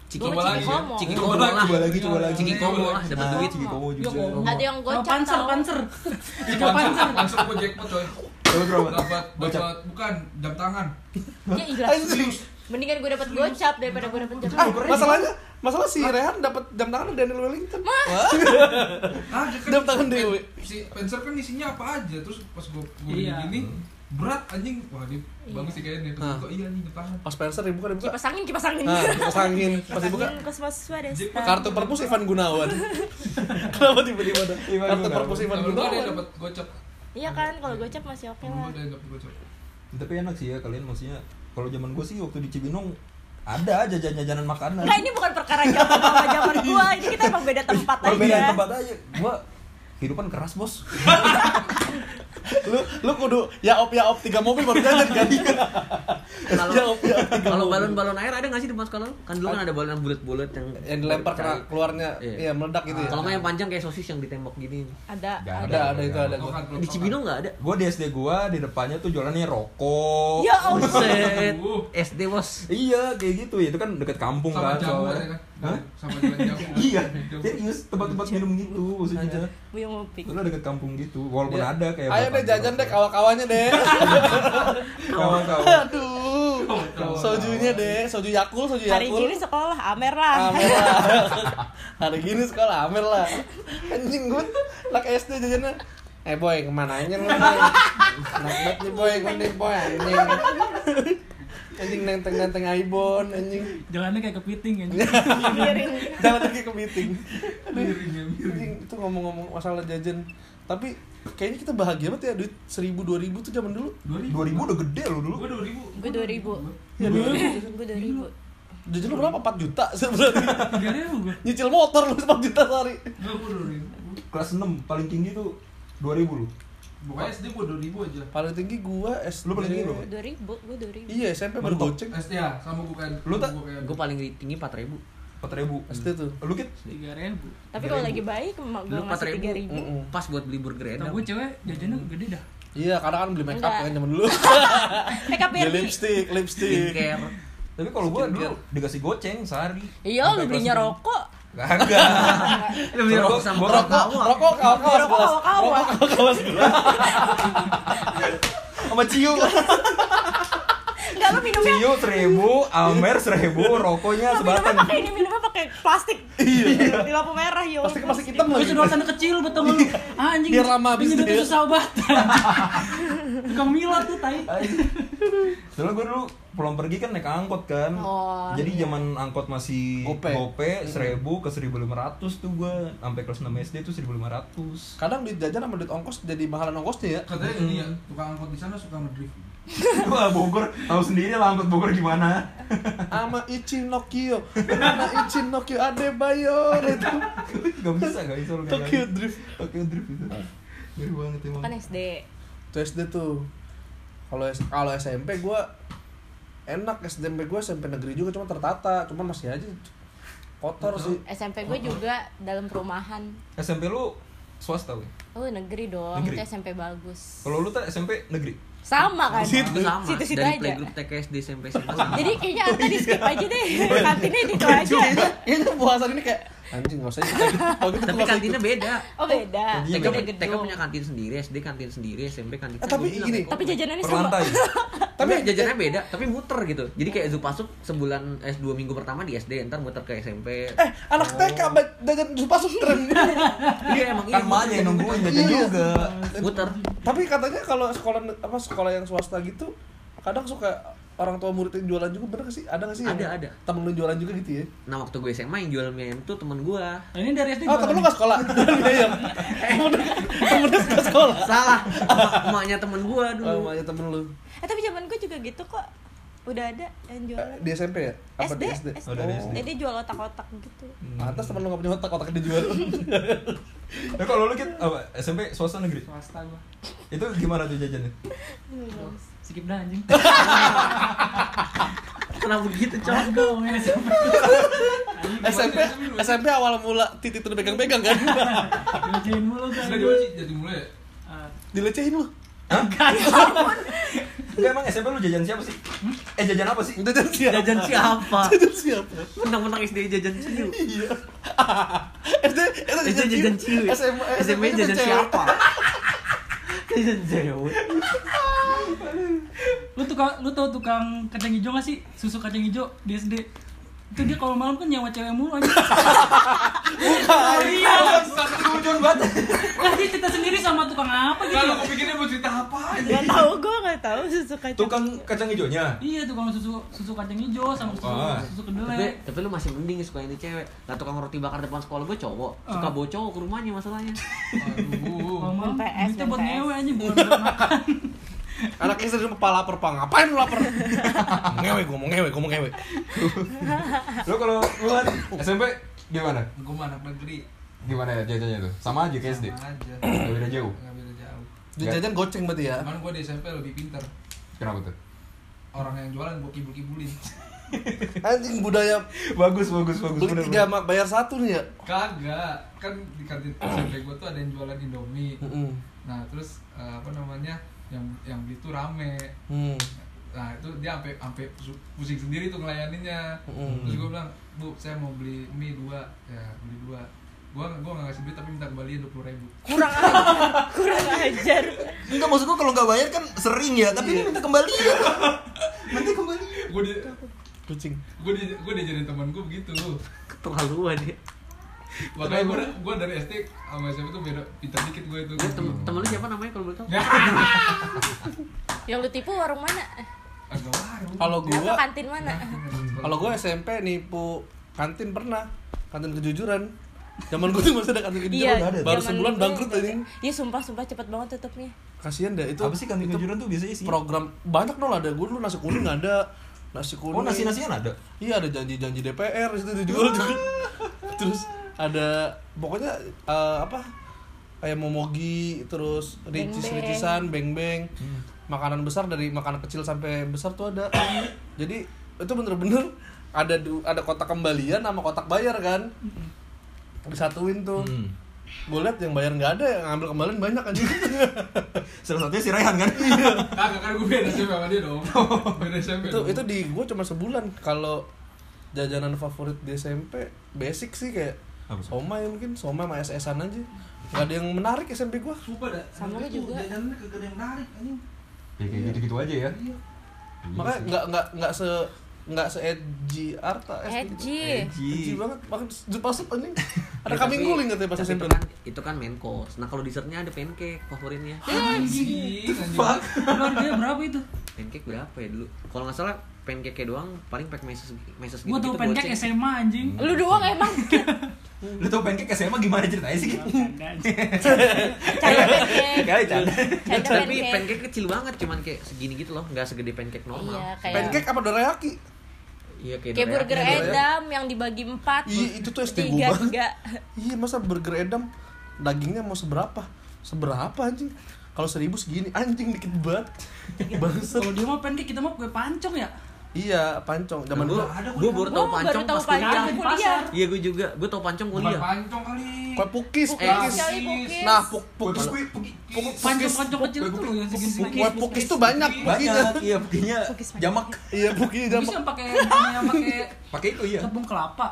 Ciki Coba Ciki lagi. Ciki Coba komo lah coba lagi coba lagi. Ciki komo lah dapat Nah, duit. Ciki komo Iya, juga. komo. ada yang gocap panser tau. panser. [laughs] Tiga Langsung, panser. Langsung gue jackpot coy. Dapat? Dapat dapat bukan jam tangan. ya [laughs] iya mendingan gue dapet gocap daripada gue dapet jam ah masalahnya masalah si Rehan dapat jam tangan Daniel Wellington. Ah, dia kan Jam tangan Dewi. Si Spencer kan isinya apa aja terus pas gue gue Iya. gini berat anjing. Wah, dia bagus sih kayaknya. Terus Ah. gua, iya nih tangan. pas Spencer dibuka dibuka kipas angin kipas angin nah kipas [laughs] angin pas dibuka mahasiswa deh kartu perpus Ivan Gunawan [laughs] kenapa tiba-tiba ada Ivan kartu Gunawan. perpus Ivan Gunawan dapat gocap. iya kan kalau gocap masih oke Temen lah ada dapat gocap. tapi enak sih ya kalian maksudnya kalau zaman gue sih waktu di Cibinong ada aja jajan-jajanan makanan Enggak, ini bukan perkara zaman sama [laughs] zaman gua. Ini kita emang beda tempat perbedaan aja. tempat aja gua kehidupan keras bos. Lu lu kudu ya op ya op tiga mobil baru jajan kan? Kalau ya op ya op tiga kalau mobil. balon-balon air ada nggak sih di sekolah lu? kan dulu kan ada balon yang bulat-bulat yang yang dilempar kena keluarnya. Iya. iya meledak gitu ya. Kalau nggak yang panjang kayak sosis yang ditembak gini. Ada, Nggak ada ada itu ada. Di. Cibinong nggak ada? Gua di SD gua di depannya tuh jualannya rokok. Ya Allah. Buset, Uh. SD bos. Iya kayak gitu. Ya itu kan deket kampung kan soalnya. Hah? Sama jalan jamu. [laughs] iya. Serius tempat-tempat minum gitu maksudnya. Buyung Upik. itu deket kampung gitu walaupun Ya. ada kayak ayo deh jajan deh kawan-kawannya deh. [laughs] Kawan-kawan. Aduh. Sojunya deh soju yakul soju Hari yakul. gini sekolah Amer lah. Amer [laughs] lah. Hari gini sekolah Amer lah. Anjing gue anak SD jajannya. Eh boy ke mana aja lu banget nih boy gue nih boy anjing anjing nenteng nenteng ibon anjing. Jalannya kayak kepiting kan [laughs] Miring. jalan lagi ke meeting Miring ya, anjing itu ngomong-ngomong masalah jajan. Tapi kayaknya kita bahagia banget ya duit seribu dua ribu tuh zaman dulu. 2000. 2000 udah gede lo dulu. Gue 2000. Gue 2000. ya dulu Gue 2000. jajan lu berapa? 4 juta sebenarnya. Ribu gue nyicil motor lu 4 juta sehari. Enggak, gue 2000. kelas 6 paling tinggi tuh 2000 lu Pokoknya SD gue 2000 aja. paling tinggi gua SD Lu paling tinggi berapa? 2000, gue 2000. iya SMP baru goceng SD ya, sama gue kayak Lu tak? gua gue paling tinggi empat ribu 4000 SD tuh lu kit tiga ribu Tapi kalau lagi baik, emak ngasih ribu 3000. Mm-mm. pas buat beli burger enak gue cewek jajannya gede dah Iya, kadang kan beli make up kan zaman dulu. [laughs] Make up Irdi. lipstick, lipstick. skincare tapi kalau gua dulu dikasih goceng sehari Iya, lu belinya rokok. Kagak [laughs] lu beli rokok sama rokok Rokok, rokok kawan-kawan Rokok sebelas. kawan-kawan. Rokok sebelas. [laughs] sama Ciu Enggak, lu minumnya Ciu seribu Amer seribu rokoknya lu minumnya sebatang pakai ini, minumnya pakai plastik. Iya. Di lampu merah, yo. Plastik masih hitam lagi. sedotan kecil betul lu ah, anjing Biar lama habis ini dia. susah banget [laughs] tukang milat tuh tai Soalnya gue dulu pulang pergi kan naik angkot kan Oh, Jadi iya. zaman angkot masih Gope. gope, seribu ke 1500 tuh gue Sampai kelas 6 SD tuh 1500 Kadang duit jajan sama duit ongkos jadi mahalan ongkosnya ya. Katanya ini ya, tukang angkot di sana suka ngedrift. Wah [laughs] Bogor, tahu sendiri lah angkot Bogor gimana [laughs] Ama Ichi Nokio. Ama Ichi Nokio Adebayor itu. [laughs] Gak bisa, gak bisa lu kayak Tokyo gitu. Drift. Tokyo Drift itu Ngeri banget emang Kan SD. Itu SD tuh. Kalau kalau SMP gua enak SMP gua SMP negeri juga cuma tertata, cuman masih aja kotor sih. SMP gue juga dalam perumahan. SMP lu swasta weh. Oh negeri dong, Negeri? itu SMP bagus. Kalau lu tuh SMP negeri. Sama kan? Itu sama Situ-situ dari aja. playgroup TK SD SMP SMA sama. Jadi kayaknya Arta di skip aja deh. Kantinnya di itu aja. Kayaknya puasan ini kayak anjing nggak usah ikut lagi. Oh, gitu, [laughs] tapi kantinnya beda Oh beda. TK, Beda TK punya kantin sendiri, SD kantin sendiri, SMP kantin Eh, tapi Gua bilang, gini, Tapi jajanannya sama. lantai. [laughs] tapi jajannya beda, tapi muter gitu. Jadi kayak Zup masuk sebulan eh dua minggu pertama di SD, ntar muter ke SMP. Eh, anak TK ba- jajan masuk keren. [laughs] Iya emang iya. Kan emaknya yang nungguin jajan Iya. juga. muter. Tapi katanya kalau sekolah apa sekolah yang swasta gitu kadang suka orang tua murid yang jualan juga bener gak sih? Ada gak sih? yang Ada, ada. Temen lu jualan juga gitu ya? Nah waktu gue SMA yang jual mie ayam tuh temen gue. Nah, ini dari SD Oh, jualan temen lu gak sekolah? [laughs] Jualan mie ayam. Temennya suka sekolah. Salah, emak- emaknya temen gue Oh, dulu. makanya temen lu. Eh tapi zaman gue juga gitu kok. Udah ada yang Eh, jualan. Di SMP ya? Apa SD, di SD? Oh, dari SD. Eh, dia jual otak-otak gitu. Atas temen lu gak punya otak, otaknya dijual. Nah, kalau lu apa? SMP swasta negeri. swasta gua. Itu gimana tuh jajannya? Skip dah anjing. Kenapa begitu? Gua ngomongin SMP. [laughs] SMP SMP awal mula titik tuh pegang-pegang kan? Dilecehin mulu kan. Sudah jual sih jadi mulai. Ah, Dilecehin lu. [laughs] Enggak emang SMP lu jajan siapa sih? Eh jajan apa sih? Jajan siapa? Jajan siapa? Jajan siapa? Menang-menang SD jajan ciu. Iya. [laughs] SD itu jajan ciu. ya? SMA SMP jajan siapa? Jajan cewek. Lu tukang lu tau tukang kacang hijau gak sih? Susu kacang hijau di SD. Itu dia kalau malam kan nyawa cewek mulu aja. Bukan. iya. Ujung banget. Lah dia cerita sendiri sama tukang apa gitu. Kalau aku pikirnya mau cerita apa aja. Gak tahu gue gak tahu susu kacang. Tukang kacang hijaunya. Iya tukang susu susu kacang hijau sama susu Ah. susu Tapi, kedelai. tapi lu masih mending suka ini cewek. Lah tukang roti bakar depan sekolah gue cowok. Suka Ah. bawa cowok ke rumahnya masalahnya. Aduh. Kalau malam PS, duitnya buat ngewe aja bukan buat makan. [laughs] Anak istri cuma pala lapar pak, ngapain lu lapar? ngewe, gua mau ngewe, gua mau ngewe. Lu kalau lu kan SMP gimana? Gue mah anak negeri. Gimana ya jajannya tuh? Sama aja kayak SD. Sama aja. Gak beda jauh. Gak beda jauh. Di jajan goceng berarti ya. Cuman gue di SMP lebih pinter. Kenapa tuh? Orang yang jualan gue kibul-kibulin. [laughs] Anjing budaya Bagus, bagus, bagus. beli bener, tiga bener. mak bayar satu nih ya. Kagak. Kan di kantin SMP gue tuh ada yang jualan Indomie. Nah terus eh, apa namanya yang yang beli tuh rame. Hmm. Nah itu dia sampai sampai pusing sendiri tuh ngelayaninnya. Mm. Terus gue bilang, bu saya mau beli mie dua, ya beli dua. Gua gua nggak ngasih duit tapi minta kembalian dua puluh ribu. Kurang [laughs] ajar. Kurang ajar. Enggak maksud gua kalau nggak bayar kan sering ya, tapi ini minta kembali. Nanti kembali. Gue di Kucing. gue di gue diajarin teman gue begitu. Keterlaluan ya. Makanya gue gue dari SD sama SMP tuh beda pintar dikit gue itu. Dia tem temen lu siapa namanya kalau boleh tahu? [laughs] Yang lu tipu warung mana? Kalau gua kantin mana? [laughs] kalau gua SMP nipu kantin pernah. Kantin kejujuran. Zaman gua tuh masih ada kantin kejujuran. Iya, Baru zaman sebulan gue bangkrut anjing. Iya sumpah sumpah cepet banget tutupnya. Kasihan deh itu. Apa sih kantin kejujuran tuh biasanya sih? program banyak dong ada gue dulu nasi kuning ada nasi kuning Oh, nasi-nasian ada? iya ada janji-janji DPR itu dijual juga [laughs] terus ada pokoknya eh, apa kayak momogi terus ricis Beng-beng. ricisan beng beng makanan besar dari makanan kecil sampai besar tuh ada jadi itu bener-bener ada ada kotak kembalian sama kotak bayar kan disatuin tuh Hmm. gue liat yang bayar nggak ada yang ngambil kembalian banyak aja [laughs] Salah satunya si Raihan kan? Kagak kan gue beda SMP sama dia dong. [laughs] Beda SMP. itu itu di gue cuma sebulan kalau jajanan favorit di SMP basic sih kayak Apa tuh? somai mungkin somai sama SS-an aja nggak ada yang menarik SMP gue Sumpah dah. Sama lu tuh juga. Kagak ada yang menarik anjing. Ya kayak gitu-gitu aja ya. Iya. makanya nggak nggak nggak se nggak se edgy Arta. Edgy. edgy banget makan pas anjing [laughs] ada Ya, kambing guling katanya pas SMP itu kan, itu kan main course. Nah kalau dessertnya ada pancake favoritnya. Anjing. Lu harganya berapa itu? Pancake berapa ya dulu? Kalau nggak salah pancake doang paling pack meses meses gitu. Gua tau pancake SMA anjing. Lu doang emang. Lu tau pancake SMA gimana ceritanya sih? Canda, anjing. Canda pancake. Kali canda. Tapi pancake. kecil banget, cuman kayak segini gitu loh, nggak segede pancake normal. Iya, kayak pancake apa dorayaki Iya kayak, kayak dorayaki. burger edam yang dibagi empat. Iya, itu tuh SD banget. tiga. iya masa burger edam dagingnya mau seberapa seberapa anjing kalau seribu segini anjing dikit banget bangsat Kalau dia mah pancake kita mah kue pancong ya. Iya, pancong. Zaman gue dulu gue baru tahu Gua baru pancong tahu pas kuliah pancong iya gue juga gue tahu pancong Bukan kuliah pancong kali. kue pukis, Pukis pukis. kali pukis. Nah, puk, pukis. Pukis, pukis, pukis. Pancong-pancong kecil tuh yang segini-segini. Kue pukis tuh banyak banyak iya pukinya jamak Iya, pukis Pukis jamak. yang pakai yang pakai pakai itu iya tepung kelapa.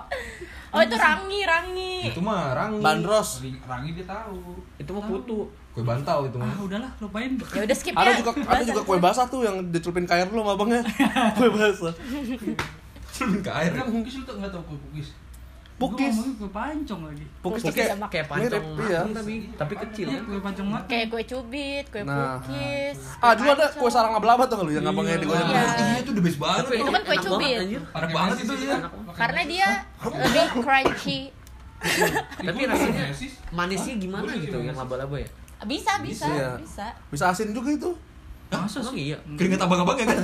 Oh itu rangi rangi. itu mah rangi Bandros. Rangi- Rangi dia tahu. itu mah putu kue bantal itu mah Ah udahlah lupain. Ya udah skip Ada ya. juga ada juga kue basah tuh yang dicelupin ke air dulu sama abangnya. [laughs] Kue basah. Celupin ke air Enggak pukis lu tuh enggak tahu kue pukis. Pukis. ngomongin ke pancong lagi. Pukis tuh Pukis kayak kayak pancong mirip, iya. matang tapi tapi kecil Iya, kue pancong mat. Kayak kue cubit, kue Nah. pukis. Ah, dulu ada kue sarang abelaba tuh lu yang abangnya digoyang. Iya. iya itu the best banget Itu kan kue cubit. anjir. enak banget itu ya Karena dia lebih crunchy. tapi rasanya manisnya gimana gitu yang laba-laba ya Bisa, bisa, Iya. bisa. Bisa asin juga itu. Masa sih? iya keringet abang-abang ya kan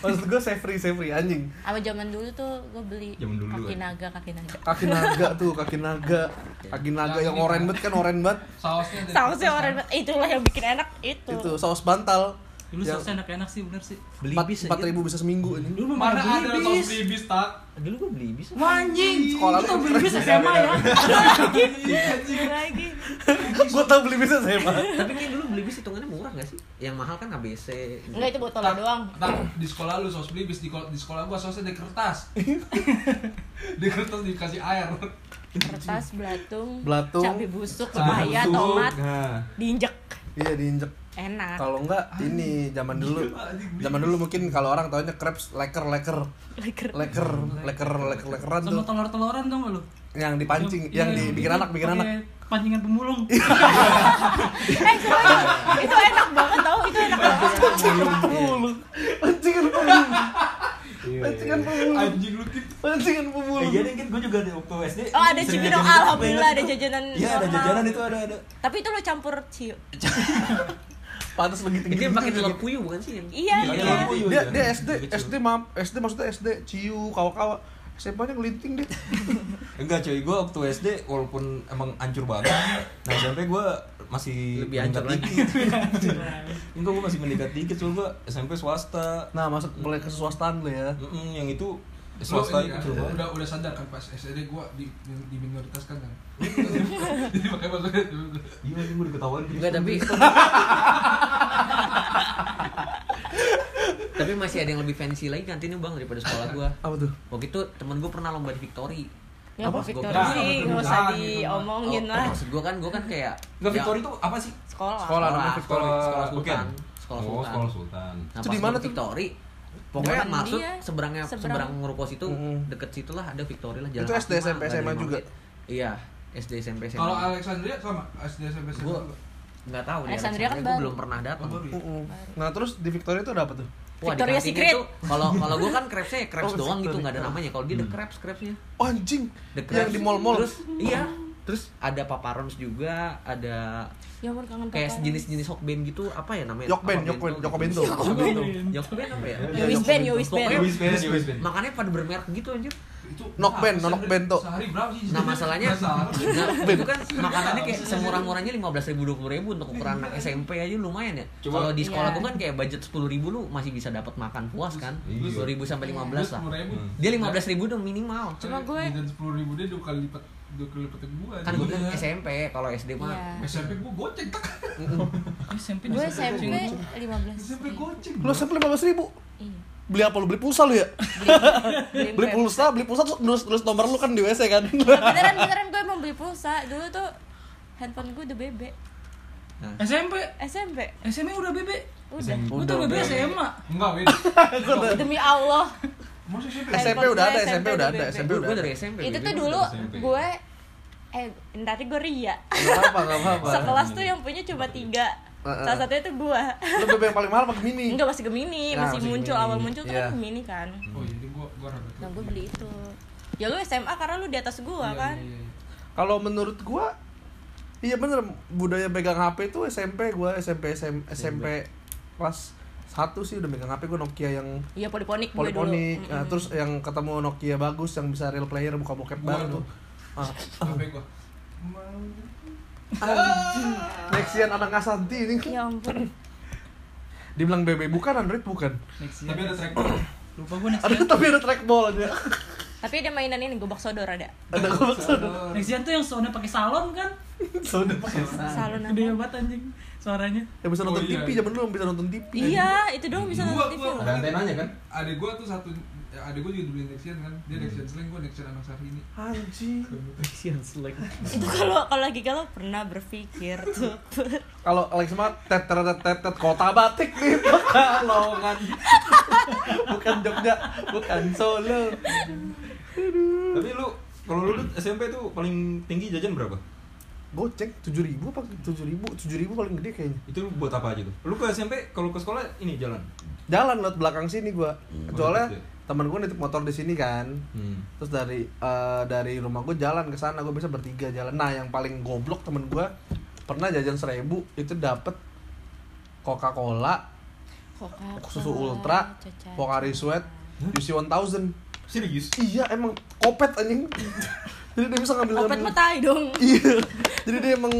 Maksud gue savory savory anjing. Sama zaman dulu tuh gue beli Zaman dulu, kaki kan. naga, kaki naga. Kaki naga tuh, kaki naga. Kaki naga yang oren banget kan oren banget. Sausnya Sausnya orang kan? itulah yang bikin enak itu. Itu saus bantal. Dulu Yang sausnya enak-enak sih bener sih. beli empat bis empat ribu bisa seminggu ini. Dulu Mana beli ada bis. saus bibis tak? dulu gue beli bis Anjing, Sekolah lu beli bis SMA ya. lagi. gue tau beli bisa saya mah. tapi kayak dulu beli bis hitungannya murah gak sih yang mahal kan ABC Enggak itu botolnya doang. Tak, di sekolah lu saus bibis di, di sekolah gua sausnya dari kertas. [laughs] di kertas dikasih air. Kertas, belatung, Belatung. cabai busuk, Cabai tomat, nah diinjek. Iya diinjek. Enak. Kalau enggak ini zaman dulu. Zaman dulu mungkin kalau orang taunya crepes leker leker. Leker. Leker, leker, leker, lekeran tuh. telur-teloran tau gak lu? Yang dipancing, yang Iya, dibikin anak, bikin anak. Pancingan pemulung. [laughs] Eh, itu enak banget tau, itu enak banget. Pemulung. Pancingan pemulung. Pancingan pemulung. Anjing lu. Pancingan Eh, pemulung. iya deh kan gue juga di waktu SD Oh ada itu, alhamdulillah ada jajanan iya ada jajanan itu ada ada Tapi itu lo campur ciu. [laughs] Pantas begitu itu yang pakai telur puyuh bukan sih yang Iya, Iya, iya. iya. Dia dia SD, SD mam, SD maksudnya SD ciu kawa-kawa. SMP-nya ngelinting deh. [laughs] enggak cuy gue waktu SD walaupun emang hancur banget nah SMP gue masih Lebih hancur dikit [laughs] enggak gue masih meningkat dikit soalnya gue SMP swasta Nah, masuk mulai ke swastaan lu ya. Mm-mm, yang itu Lu swasta ini itu kan, kecil banget udah udah sadar kan pas SD gua di di minoritaskan kan. [laughs] Jadi makanya masuknya iya gue diketawain enggak tapi [laughs] tapi masih ada yang lebih fancy lagi kantinnya bang daripada sekolah gua Apa tuh? waktu itu temen gua pernah lomba di Victory Ya Apa? Victory Gua- sih, nggak usah diomongin Oh, lah. maksud gua kan gua kan kayak Enggak ya, Victory itu apa sih? Sekolah. Sekolah sekolah, Victory. sekolah Bukan. sultan sekolah Oh, sultan sekolah sultan. Nah, Itu pas di mana gua tuh? Victory pokoknya Depan masuk dia, seberangnya seberang. seberang ruko situ Mm-mm. deket situ lah ada Victory lah Itu kaki SD, SMP, SMA juga? iya SD SMP SMA Kalau Alexandria sama SD SMP SMA Gua- juga. nggak tahu Alexandria kan gua baru. belum pernah datang Oh, ya? Nah, terus di Victoria itu ada apa tuh? Wah, kantinnya Secret. kalau kalau gua kan crepesnya crepes Oh, doang gitu Victoria. nggak ada namanya kalau dia the crepes crepesnya Oh, anjing. the Yang di mall-mall. terus iya terus ada paparons juga ada Ya ampun kangen kayak sejenis-jenis hokben gitu apa ya namanya Yokben, yokben, yokobento. gitu. Yokobento. Yokben apa ya band, yo wis band. Band, band. makannya pada bermerek gitu anjir Itu Nokben. Sehari berapa sih? nah masalahnya Masalah. nah, itu kan makanannya kayak semurah-murahnya lima belas ribu dua puluh ribu untuk ukuran anak SMP aja lumayan ya kalau di sekolah Iya. gua kan kayak budget sepuluh ribu lu masih bisa dapat makan puas kan Iya. sepuluh ribu sampai lima belas lah dia lima belas ribu udah minimal Cuma gue- dan sepuluh ribu dia dua kali lipat dua kali lipat gua. kan gue bilang Iya. SMP kalau SD mah Iya. SMP gua goceng tak. SMP Gue SMP kucing. 15. SMP goceng. Lu SMP 15 ribu? Iya. Beli apa lu? Beli pulsa lu ya? Beli, Beli pulsa, beli pulsa terus nulis, nulis nomor lu kan di WC kan? Beneran beneran gue mau beli pulsa. Dulu tuh handphone gue udah BB. SMP SMP SMP udah bebe udah. Gue tuh bebe SMA Enggak, beda. Demi Allah. Masa SMP? SMP udah gue ada, SMP udah ada. SMP gue udah gue ada. dari SMP Itu tuh dulu SMP. gue eh nanti gue ria. Gak apa, gak apa. Sekelas tuh yang punya cuma tiga. Salah satunya tuh gue. Lu BB yang paling mahal apa Gemini? Enggak masih Gemini, Nah, masih masih muncul Gemini. awal muncul tuh Iya. kan Gemini kan. Oh iya, jadi gua gua rada Nah gue beli itu. Ya lu SMA karena lu di atas gua Iya, kan. iya, iya. Kalau menurut gua Iya bener, budaya pegang HP itu SMP gua SMP SM, SMP kelas 1 sih udah megang HP gua Nokia yang Iya poliponik gue dulu. poliponik. Nah, terus yang ketemu Nokia bagus yang bisa real player buka bokep baru tuh. Ah, HP gua. anjing. Nexian anak Ngasanti ini. Ya ampun. [laughs] Dibilang BB bukan Android bukan. Next Tapi year. ada trackball. lupa gue next Ada tapi ada trackball aja. Tapi ada mainan ini gobak sodor ada. Ada maksud. next gen tuh yang soundnya pakai salon kan Soalnya pakai Salon gede banget anjing suaranya Ya bisa nonton Oh, iya. TV zaman dulu bisa nonton TV. Iya, itu doang bisa Gua- nonton TV. gua-. Ada antenanya kan? Adik gua tuh satu ya, adik gua juga dibeli Nexian kan. Dia Nexian slang, gua Nexian anak Sahrini. Anjing. Kasihan selek. Itu kalau kalau lagi galau pernah berpikir tuh. [laughs] Kalau Alex mah tet tet tet tet, tet kota batik nih [laughs] Pekalongan. [laughs] bukan Jogja, bukan Solo. Tapi lu kalau lu SMP tuh paling tinggi jajan berapa? Goceng tujuh ribu apa tujuh ribu tujuh ribu paling gede kayaknya. Itu buat apa aja tuh? Lu ke SMP kalau ke sekolah ini jalan. Jalan lewat belakang sini gua. Soalnya gitu ya? teman gua nitip motor di sini kan. Hmm. Terus dari eh, dari rumah gua jalan ke sana gua bisa bertiga jalan. Nah yang paling goblok temen gua pernah jajan seribu itu dapet Coca Cola, Coca susu ultra, Pocari Sweat, UC 1000 Serius? Iya emang kopet anjing. [laughs] Jadi dia bisa ngambil Opet mah tai dong. [laughs] Iya. Jadi dia emang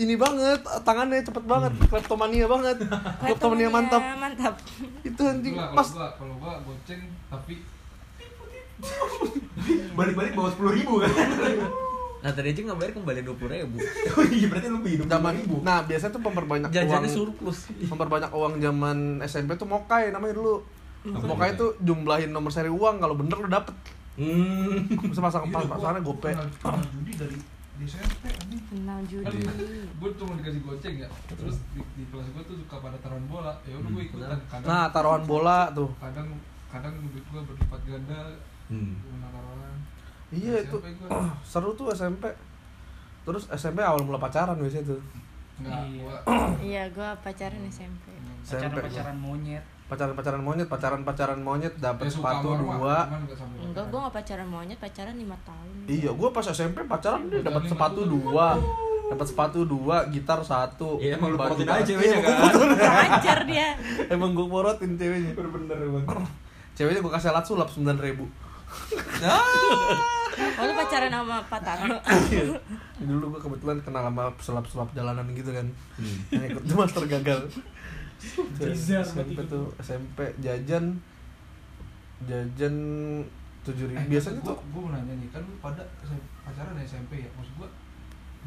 ini banget, tangannya cepet banget, kleptomania banget. Kleptomania mantap. Mantap. Itu anjing pas kalau gua kalau gua goceng tapi [laughs] Balik-balik bawa sepuluh ribu kan? [laughs] Nah tadi aja nggak bayar kembali dua puluh ribu. oh iya berarti lu hidup zaman Nah, biasanya tuh memperbanyak uang Jajannya surplus. memperbanyak uang zaman SMP tuh mokai namanya dulu. Mokai itu? tuh jumlahin nomor seri uang kalau bener lu dapet. Hmm. Bisa pasang pas gua- pasangannya gope. kenal- judi dari di SMP anjing. Kenal judi. gue cuma dikasih goceng ya terus di, di kelas gue tuh suka pada taruhan bola ya udah gue ikutan kadang Nah, taruhan bola tuh. kadang kadang duit gue berlipat ganda Hmm. taruhan Iya itu [clears throat] seru tuh SMP. Terus SMP awal mula pacaran biasanya tuh. Enggak, Iya. gua Iya, gua pacaran SMP. SMP. pacaran pacaran monyet Pacaran-pacaran monyet, pacaran-pacaran monyet dapat ya sepatu dua. Enggak, gua nggak pacaran monyet, pacaran lima tahun. Iya, gua pas SMP pacaran dia dapat sepatu dua, dapat sepatu dua, gitar satu. Iya, emang lu porotin aja ceweknya Iya, kan? dia. [laughs] Emang gua porotin ceweknya. Bener-bener emang. Ceweknya gua kasih alat sulap sembilan ribu. Oh, lu pacaran sama Pak Tarno. [laughs] Dulu gua kebetulan kenal sama sulap-sulap jalanan gitu kan. Hmm. Yang ikut master gagal. SMP tuh SMP jajan jajan tujuh ribu. Eh, biasanya gua, tuh gua mau nanya nih kan lu pada pacaran SMP ya? Maksud gua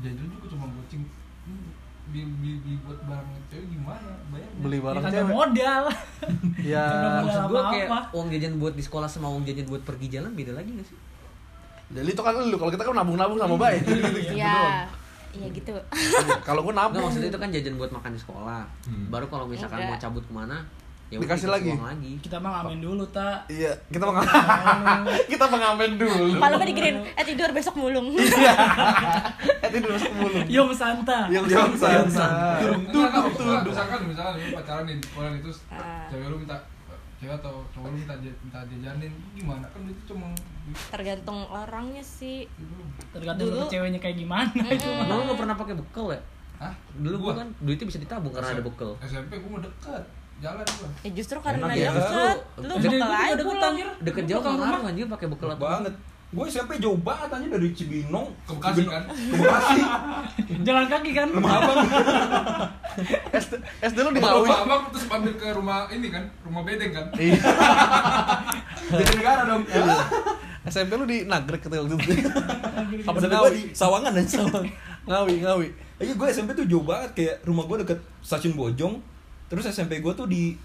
jajan juga cuma goceng Hmm, beli, beli, beli buat barang cewek gimana? Bayarnya beli ya barang kagak cewek. modal. [laughs] Ya. Maksud gue kayak uang jajan buat di sekolah sama uang jajan buat pergi jalan beda lagi gak sih? jadi itu kan lu kalau kita kan nabung-nabung sama baik. Iya. Iya gitu. kalau gua Enggak nabung maksudnya itu kan jajan buat makan di sekolah. Hmm. Baru kalau misalkan Enggak. mau cabut ke mana, ya Dikasih lagi? lagi. kita mah ngamen dulu tak Iya, kita mengamen. [laughs] kita mengamen dulu. Malam dikirim, eh tidur besok mulung. [laughs] Eh tidur masuk mulu. Yom Santa Yang Yang sana. sana. Enggak, enggak, misalkan, misalkan, misalkan lu pacaran nih di sekolah nih terus Ah. cewek lu minta cewek atau cowok lu minta minta jajanin gimana kan itu cuma Tergantung orangnya sih. itu tergantung Dulu- dulu ceweknya kayak gimana itu Mm-mm. Emang lu gak pernah pakai bekal ya? Hah? Dulu gua Gua? kan duitnya bisa ditabung karena ada bekal. SMP gua mau deket jalan gua Ya justru karena Enak ya. deket, lu Jadi bakal gua aja pulang. Deket jauh kan rumah. anjir pakai bekal atau banget gue SMP jauh banget aja dari Cibinong ke Bekasi kan? Ke Bekasi. [laughs] Jalan kaki kan? Lemah abang. SD, SD lu di Ngawi. abang, abang terus mampir ke rumah ini kan? Rumah bedeng kan? Iya. [laughs] jadi negara dong. SMP lu di Nagrek ketika waktu itu. Apa di Ngawi? Sawangan dan Sawang. Ngawi, Ngawi. Iya gue SMP tuh jauh banget. Kayak rumah gue deket stasiun Bojong. Terus SMP gue tuh di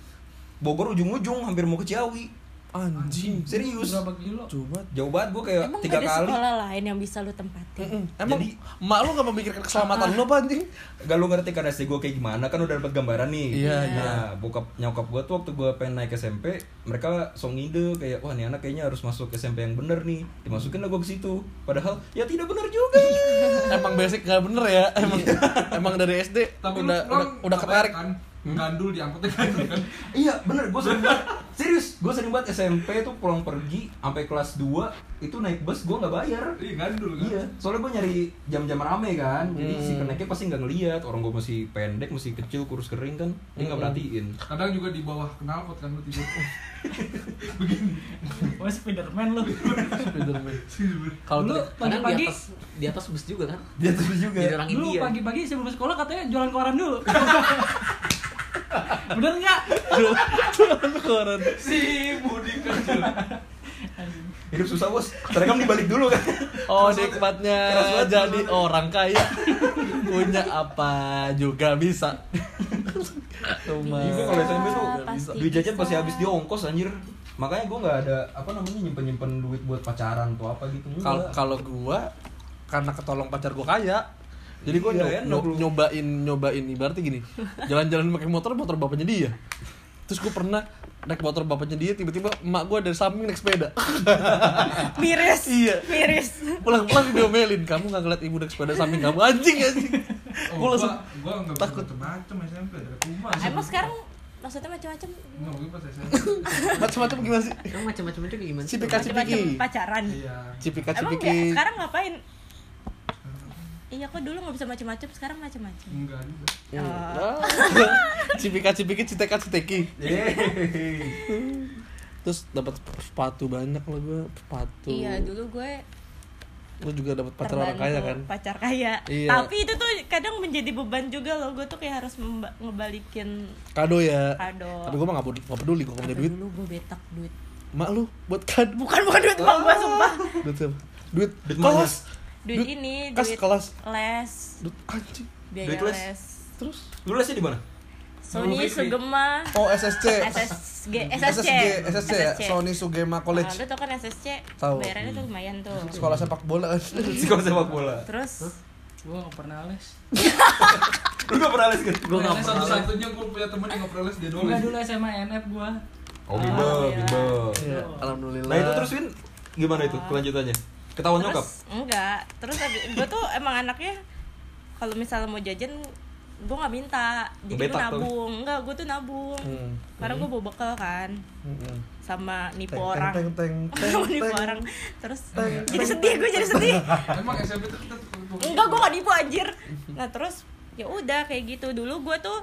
Bogor ujung-ujung hampir mau ke Ciawi Anjing. serius berapa kilo Coba. jauh banget gue kayak Emang tiga ada kali sekolah lain yang bisa lu tempatin? Mm-mm. Emang Jadi- mak lu gak memikirkan keselamatan lu apa anjing? gak lu ngerti kan SD gue kayak gimana kan udah dapet gambaran nih Iya, iya. nah bokap nyokap gue tuh waktu gue pengen naik SMP mereka song ide kayak wah nih anak kayaknya harus masuk SMP yang bener nih dimasukin lah gue ke situ padahal ya tidak bener juga Emang basic gak bener ya? Emang emang dari SD tapi udah lu udah, udah ketarik. bayar kan gandul diangkutnya gandul kan iya bener gue sering banget serius gue sering banget SMP tuh pulang pergi sampai kelas 2 itu naik bus gue nggak bayar iya gandul kan Iya, soalnya gue nyari jam-jam rame kan, jadi Hmm. si keneknya pasti nggak ngeliat orang gue masih pendek, masih kecil, kurus kering kan, dia nggak Hmm. perhatiin. kadang juga di bawah knalpot kan lu tidur [laughs] Wah Spiderman lu Spiderman. Kalau ter- Kadang di pagi-pagi atas di atas bus juga kan. Dia terus juga. Jadi orang India. pagi-pagi sebelum sekolah katanya jualan koran dulu [laughs] Bener nggak? Tuhan koran Si Budi kecil. Hidup susah bos. Terekam dibalik dulu kan. Oh nikmatnya Keras banget, jadi orang kaya Punya apa juga bisa Rumah Iya, gua kalau SMP tuh duit jajan pasti habis di ongkos anjir. Makanya gue nggak ada apa namanya nyimpen nyimpen duit buat pacaran atau apa gitu. Kalau gua karena ketolong pacar gua kaya jadi gua Iya, nyo- enak nyo- nyobain nyobain ibaratnya gini [laughs] jalan-jalan pakai motor motor bapaknya dia terus gua pernah naik motor bapaknya dia tiba-tiba emak gua dari samping naik sepeda [laughs] miris Iya. miris pulang-pulang diomelin kamu nggak ngeliat ibu naik sepeda samping kamu anjing anjing Oh, gua langsung gua gua nggak takut. macam SMP dari rumah. emang sekarang maksudnya macam-macam Enggak, gue pas SMP. macam-macam gimana sih macam-macam itu gimana? sih? Cipika cipiki pacaran Iya. cipika emang cipiki sekarang ngapain iya kok dulu nggak bisa macam-macam sekarang macam-macam Enggak juga. Ah. [laughs] cipika cipiki citeka citeki terus dapat sepatu banyak loh gue sepatu. Iya dulu gue lu juga dapat pacar orang kaya kan. pacar kaya. Iya. tapi itu tuh kadang menjadi beban juga loh gue tuh kayak harus ngebalikin kado ya. Kado. tapi gue mah gak peduli, gak peduli kok punya duit. dulu gue betak duit. Mak lu buat kado bukan bukan duit mak gue sumpah. Duit siapa? Duit Duit kelas duit ini kas duit kelas les duit anjing biaya Duit les? les terus Lu lesnya di mana? Sony. Sugema oh SSC SSG SSC SSG SSC ya Sony Sugema Nah, College lu tau kan SSC Tahu. bayarannya tuh lumayan tuh sekolah sepak bola kan [laughs] Sekolah sepak bola. terus Gue gak pernah les. [laughs] Lu gak pernah les kan? Gue nggak Les pernah. les. satu-satunya gue punya temen yang nggak pernah les dia doang. Enggak les. dulu SMA NF gue. Oh, bimbel, iya. bimbel. Iya, alhamdulillah Nah, itu terus Win gimana itu kelanjutannya? Ketahuan nyokap? terus enggak. Terus gue tuh emang anaknya kalau misalnya mau jajan gue nggak minta. Jadi gue Betak tuh. nabung. Enggak gue tuh nabung. Hmm. karena gue bawa bekal kan. Mm-mm. sama nipu Teng, orang. teng, teng, [laughs] teng, sama nipu teng. orang. Terus jadi sedih gue jadi sedih. Emang SMP tuh enggak gue gak nipu anjir. [laughs] Nah terus ya udah kayak gitu. Dulu gue tuh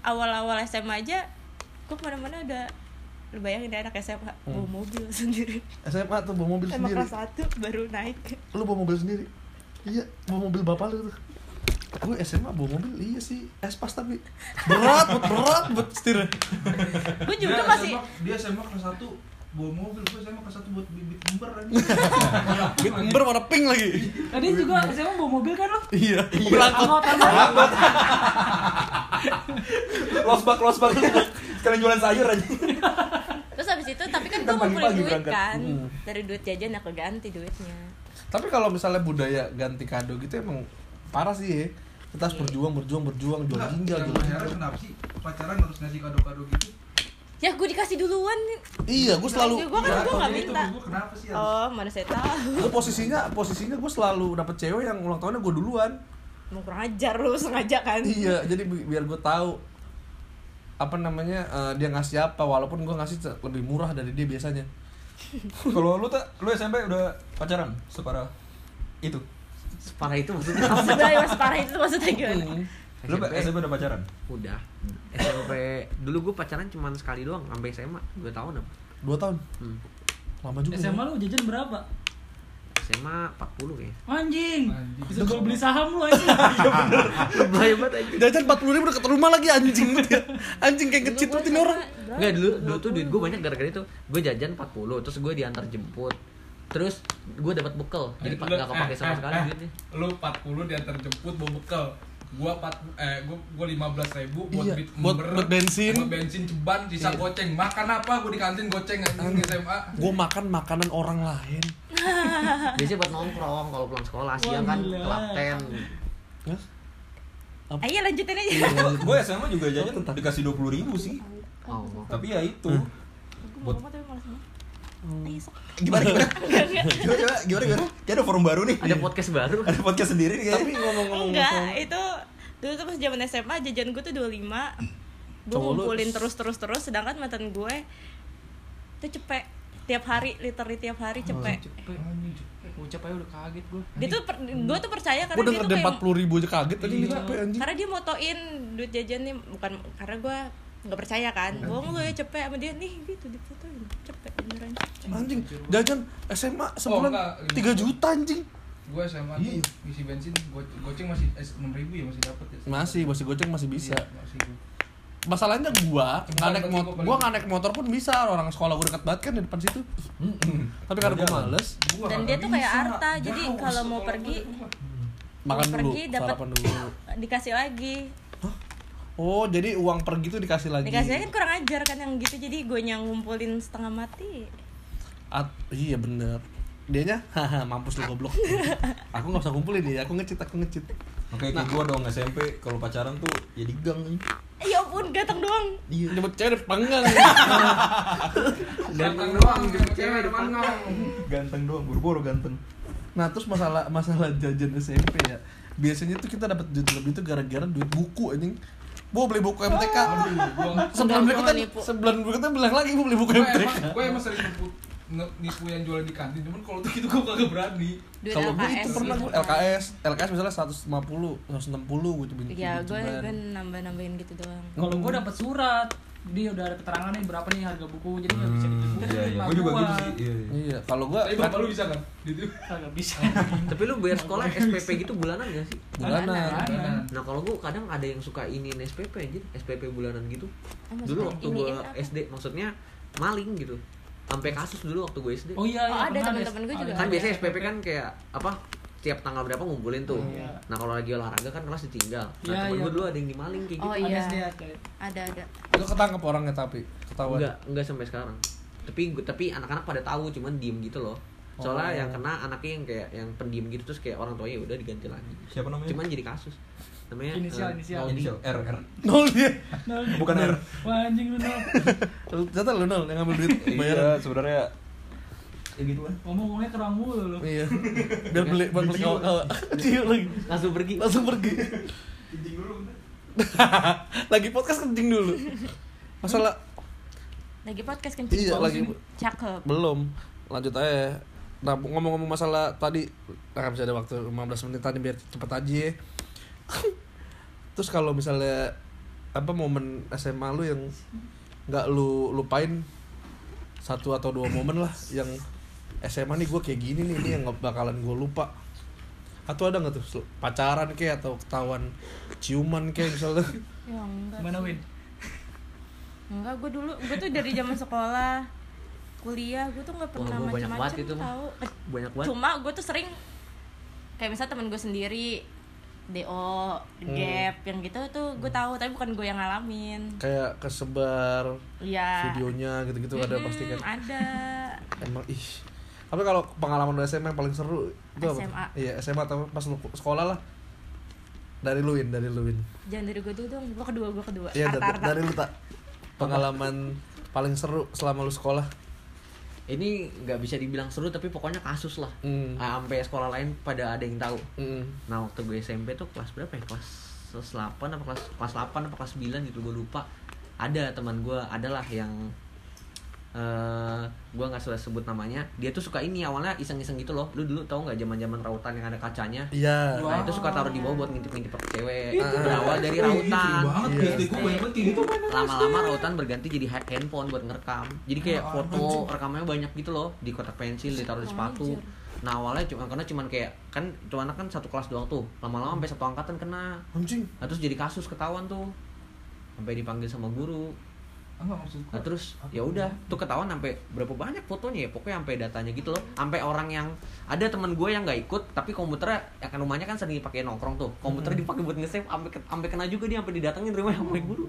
awal-awal SMA aja gue ke mana-mana udah lu bayangin deh anak SMA bawa mobil [laughs] sendiri. SMA tuh bawa mobil emang sendiri. kelas satu baru naik. Lu bawa mobil sendiri? Iya bawa mobil bapak lu tuh. Gue SMA bawa mobil iya sih. Espas tapi. Berat berat berat buat setirnya gue juga dia masih SMA, dia SMA kelas 1 bawa mobil, gue SMA kelas 1 buat bibit ember aja. [laughs] Bit ember warna pink lagi. Tadi juga SMA bawa mobil kan lo? iya. Mobil Angkot angkot. Losbak, losbak. Sekalian jualan sayur aja. Habis itu tapi kan gue Kan ngumpulin pagi-pagi duit berangkat. kan. Hmm. dari duit jajan aku ganti duitnya. Tapi kalau misalnya budaya ganti kado gitu emang parah sih ya. Kita harus berjuang berjuang berjuang jual ginjal jual gue ginjal kenapa sih? Pacaran harus ngasih kado-kado gitu? ya gue dikasih duluan. Iya gue selalu Ya, gua kan Ya, gue kalau gak itu, minta Gue kenapa sih harus? oh mana saya tahu. Gue posisinya posisinya gue selalu dapet cewek yang ulang tahunnya gue duluan. Mau kurang ajar lu sengaja kan? Iya jadi bi- biar gue tahu apa namanya eh, dia ngasih apa walaupun gue ngasih lebih murah dari dia biasanya [laughs] Kalau lu tak, lu SMP udah pacaran separah itu. Separah itu maksudnya apa? sebenarnya mas parah itu maksudnya gimana Hmm. Lu SMP. SMP udah pacaran? Udah. SMP dulu gue pacaran cuma sekali doang sampai SMA 2 tahun apa? dua tahun Hmm. lama juga SMA ya. lu jajan berapa? SMA 40 kayaknya. Anjing. Anjing. Bisa gue beli saham lu aja. [laughs] Bahaya banget aja. jajan empat puluh ribu dekat rumah lagi anjing ya. anjing kayak ngeciputin orang Enggak dulu dulu tuh duit gue banyak gara-gara itu. Gue jajan 40 terus gue diantar jemput. Terus gue dapat bekal. Jadi pak enggak kepake sama sekali duitnya. Lu 40 diantar jemput bawa bekal. Gua 4 eh gua gua 15 ribu buat Iya, bit buat- buat bensin. buat bensin ceban sisa Iya. goceng. Makan apa? Gua di kantin goceng anjing di SMA. gue makan makanan orang lain [laughs] Biasanya buat nongkrong kalau pulang sekolah siang kan kelapten. Ayo lanjutin aja Gue SMA juga jajan dikasih 20 ribu sih. Oh. Tapi ya itu. gue Gimana gimana? Gimana gimana? Gimana gimana? Kayak ada forum baru nih. Ada podcast baru. Ada podcast sendiri nih tapi ngomong-ngomong enggak itu dulu tuh pas zaman SMA jajan gue tuh 25 gue ngumpulin terus terus terus sedangkan mantan gue tuh cepet tiap hari literally tiap hari cepet Cepet. Ucap aja udah kaget gue. dia tuh per- gue tuh percaya karena gue dia tuh kayak empat puluh ribu aja kaget tadi Iya. karena dia motoin duit jajannya bukan karena gue nggak percaya kan? Bohong lu ya cepet sama dia. Nih gitu difotoin. Cepet beneran. Cepet anjing jajan SMA sebulan enggak. tiga juta. anjing. Gua SMA Iya. tuh ngisi bensin go- goceng masih eh, 6 ribu ya masih dapat ya. masih masih goceng masih bisa. Iya, masih masalahnya gua nggak naik motor gua nggak naik motor pun bisa. Orang sekolah gua dekat banget kan di depan situ. Tapi karena gua males. Gua dan dia tuh kayak bisa. Arta jadi kalau mau pergi makan mau dulu pergi dapat dikasih lagi oh jadi uang pergi tuh dikasih lagi. Dikasih lagi kan kurang ajar kan yang gitu jadi gue yang ngumpulin setengah mati. At- iya bener. Dianya haha mampus lu goblok. [laughs] Aku nggak usah kumpulin dia aku ngecit aku ngecit. Oke, kayak gua dong SMP kalau pacaran tuh ya di gang nih. Eh, ya ampun ganteng doang. Iya. Nyebut cewek di panggang. [laughs] Ganteng doang, cewek depan ngang. Ganteng doang, buru-buru ganteng. nah terus masalah masalah jajan SMP ya. Biasanya tuh kita dapat duit lebih tuh gara-gara duit buku anjing gua beli buku MTK sebulan berikutnya sebulan berikutnya bilang lagi gua beli buku Gue MTK emang, gue emang sering nipu, yang jualan di kantin, cuman kalau untuk itu gue kagak berani. kalau gue LKS itu pernah gitu gue. LKS LKS misalnya 150 160 gitu bingung ya gue gue nambah nambahin gitu doang. Kalau gue dapat surat, dia udah ada keterangan nih berapa nih harga buku, jadi nggak bisa ditipu. Iya, iya. Gua juga gitu sih. Iya, iya. iya kalau gue Tapi bapak lu bisa kan? Gitu. Kagak bisa. [laughs] Tapi lu bayar sekolah SPP gitu bulanan gak sih? bulanan Bulanan. Nah kalau gua kadang ada yang suka iniin SPP aja, SPP bulanan gitu. Oh, maksudnya Dulu waktu gua apa? SD, maksudnya maling gitu. Sampai kasus dulu waktu gua SD. Oh iya, Oh, iya, ada pernah temen-temen gue juga. Kan ada. biasanya SPP kan kayak apa? Tiap tanggal berapa ngumpulin tuh. Iya. Nah kalau lagi olahraga kan kelas ditinggal. Nah Iya, temen iya. gua dulu ada yang dimaling kayak gitu. Oh, Ada iya. Ada. ada lu ketangkep orangnya tapi ketahuan Enggak, enggak sampai sekarang. Tapi tapi anak-anak pada tahu cuman diem gitu loh. Soalnya Oh. yang kena anaknya yang kayak yang pendiam gitu terus kayak orang tuanya udah diganti lagi. Siapa namanya? Cuman jadi kasus. Namanya Inisial, eh, inisial. Nol. inisial R R. nol dia Nol. Bukan R. Wah anjing lu nol. Lu [laughs] ternyata lu nol yang ngambil duit Iya, bayaran sebenarnya ya gitu lah. Ngomong-ngomongnya kerang mulu lu. iya biar beli buat beli kawa Ciu lagi Langsung pergi. langsung pergi [laughs] lagi podcast kencing dulu masalah lagi podcast kencing Iya, lagi. cakep belum lanjut aja nah ngomong-ngomong masalah tadi nah, bisa ada waktu 15 menit tadi biar cepet aja ya. [laughs] terus kalau misalnya apa momen SMA lu yang nggak lu lupain satu atau dua momen lah yang SMA nih gue kayak gini nih ini yang bakalan gue lupa atau ada nggak tuh pacaran kayak atau ketahuan ciuman kayak misalnya [laughs] ya enggak Mana. Win? enggak gue dulu gue tuh dari zaman sekolah kuliah gue tuh nggak pernah banget macam-macam itu mah. tahu Banyak banget. cuma gue tuh sering kayak misalnya temen gue sendiri do Hmm. gap yang gitu tuh gue tahu tapi bukan gue yang ngalamin kayak kesebar Iya. videonya gitu-gitu ada Mm-mm, pasti kan ada emang ih tapi kalau pengalaman lu SMA yang paling seru itu apa? SMA. iya SMA atau pas lu sekolah lah dari luin dari luin jangan dari gue dulu dong gue kedua gue kedua iya Arta, da- Arta. dari lu tak pengalaman paling seru selama lu sekolah Ini nggak bisa dibilang seru tapi pokoknya kasus lah. hmm. Ah, Sampai sekolah lain pada ada yang tahu. Hmm. Nah waktu gue SMP tuh kelas berapa ya? Kelas kelas 8 apa kelas kelas 8 apa kelas 9 gitu gue lupa. Ada teman gue adalah yang eh gue nggak sudah sebut namanya. Dia tuh suka ini awalnya iseng-iseng gitu loh. Lu dulu tau nggak zaman-zaman rautan yang ada kacanya? iya Nah itu suka taruh di bawah buat ngintip-ngintip cewek. Itu. Berawal dari rautan. Iya. Gue banyak banget kayak gitu. Lama-lama rautan berganti jadi ha- handphone buat ngerekam. Jadi kayak Ah, foto rekamannya banyak gitu loh di kotak pensil, ditaruh di sepatu. Anjir. Nah awalnya cuma karena cuman kayak kan itu anak kan satu kelas doang tuh. Lama-lama sampai satu angkatan kena. anjing Nah terus jadi kasus ketahuan tuh. Sampai dipanggil sama guru. Enggak maksud Nah terus ya udah tuh ketahuan sampai berapa banyak fotonya ya pokoknya sampai datanya gitu loh. Sampai orang yang ada teman gue yang nggak ikut tapi komputernya ya kan rumahnya kan sering dipakai nongkrong tuh. Komputernya dipakai buat nge-save sampai sampai kena juga dia sampai didatengin rumah sama guru.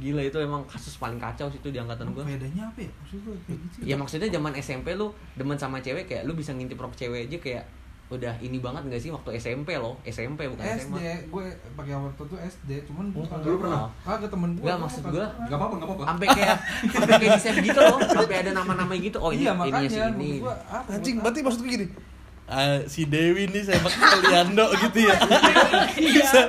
Gila itu emang kasus paling kacau sih itu di angkatan gue Bedanya apa ya? Maksud gue kayak gitu. ya maksudnya zaman SMP lu demen sama cewek kayak lu bisa ngintip rok cewek aja kayak udah ini banget gak sih waktu SMP loh? SMP bukan SD, SMA gue pakai waktu itu SD, cuman gue kagak Lu pernah? Kagak temen gue. Enggak, maksud gua, Gak apa-apa, gak apa-apa. sampai kayak sampai kayak di save gitu loh sampai ada nama-nama gitu. Oh ini iya, ini makanya si ini gua anjing berarti maksud gue gini ah, si Dewi nih saya pakai Liando gitu ya. [laughs] Bisa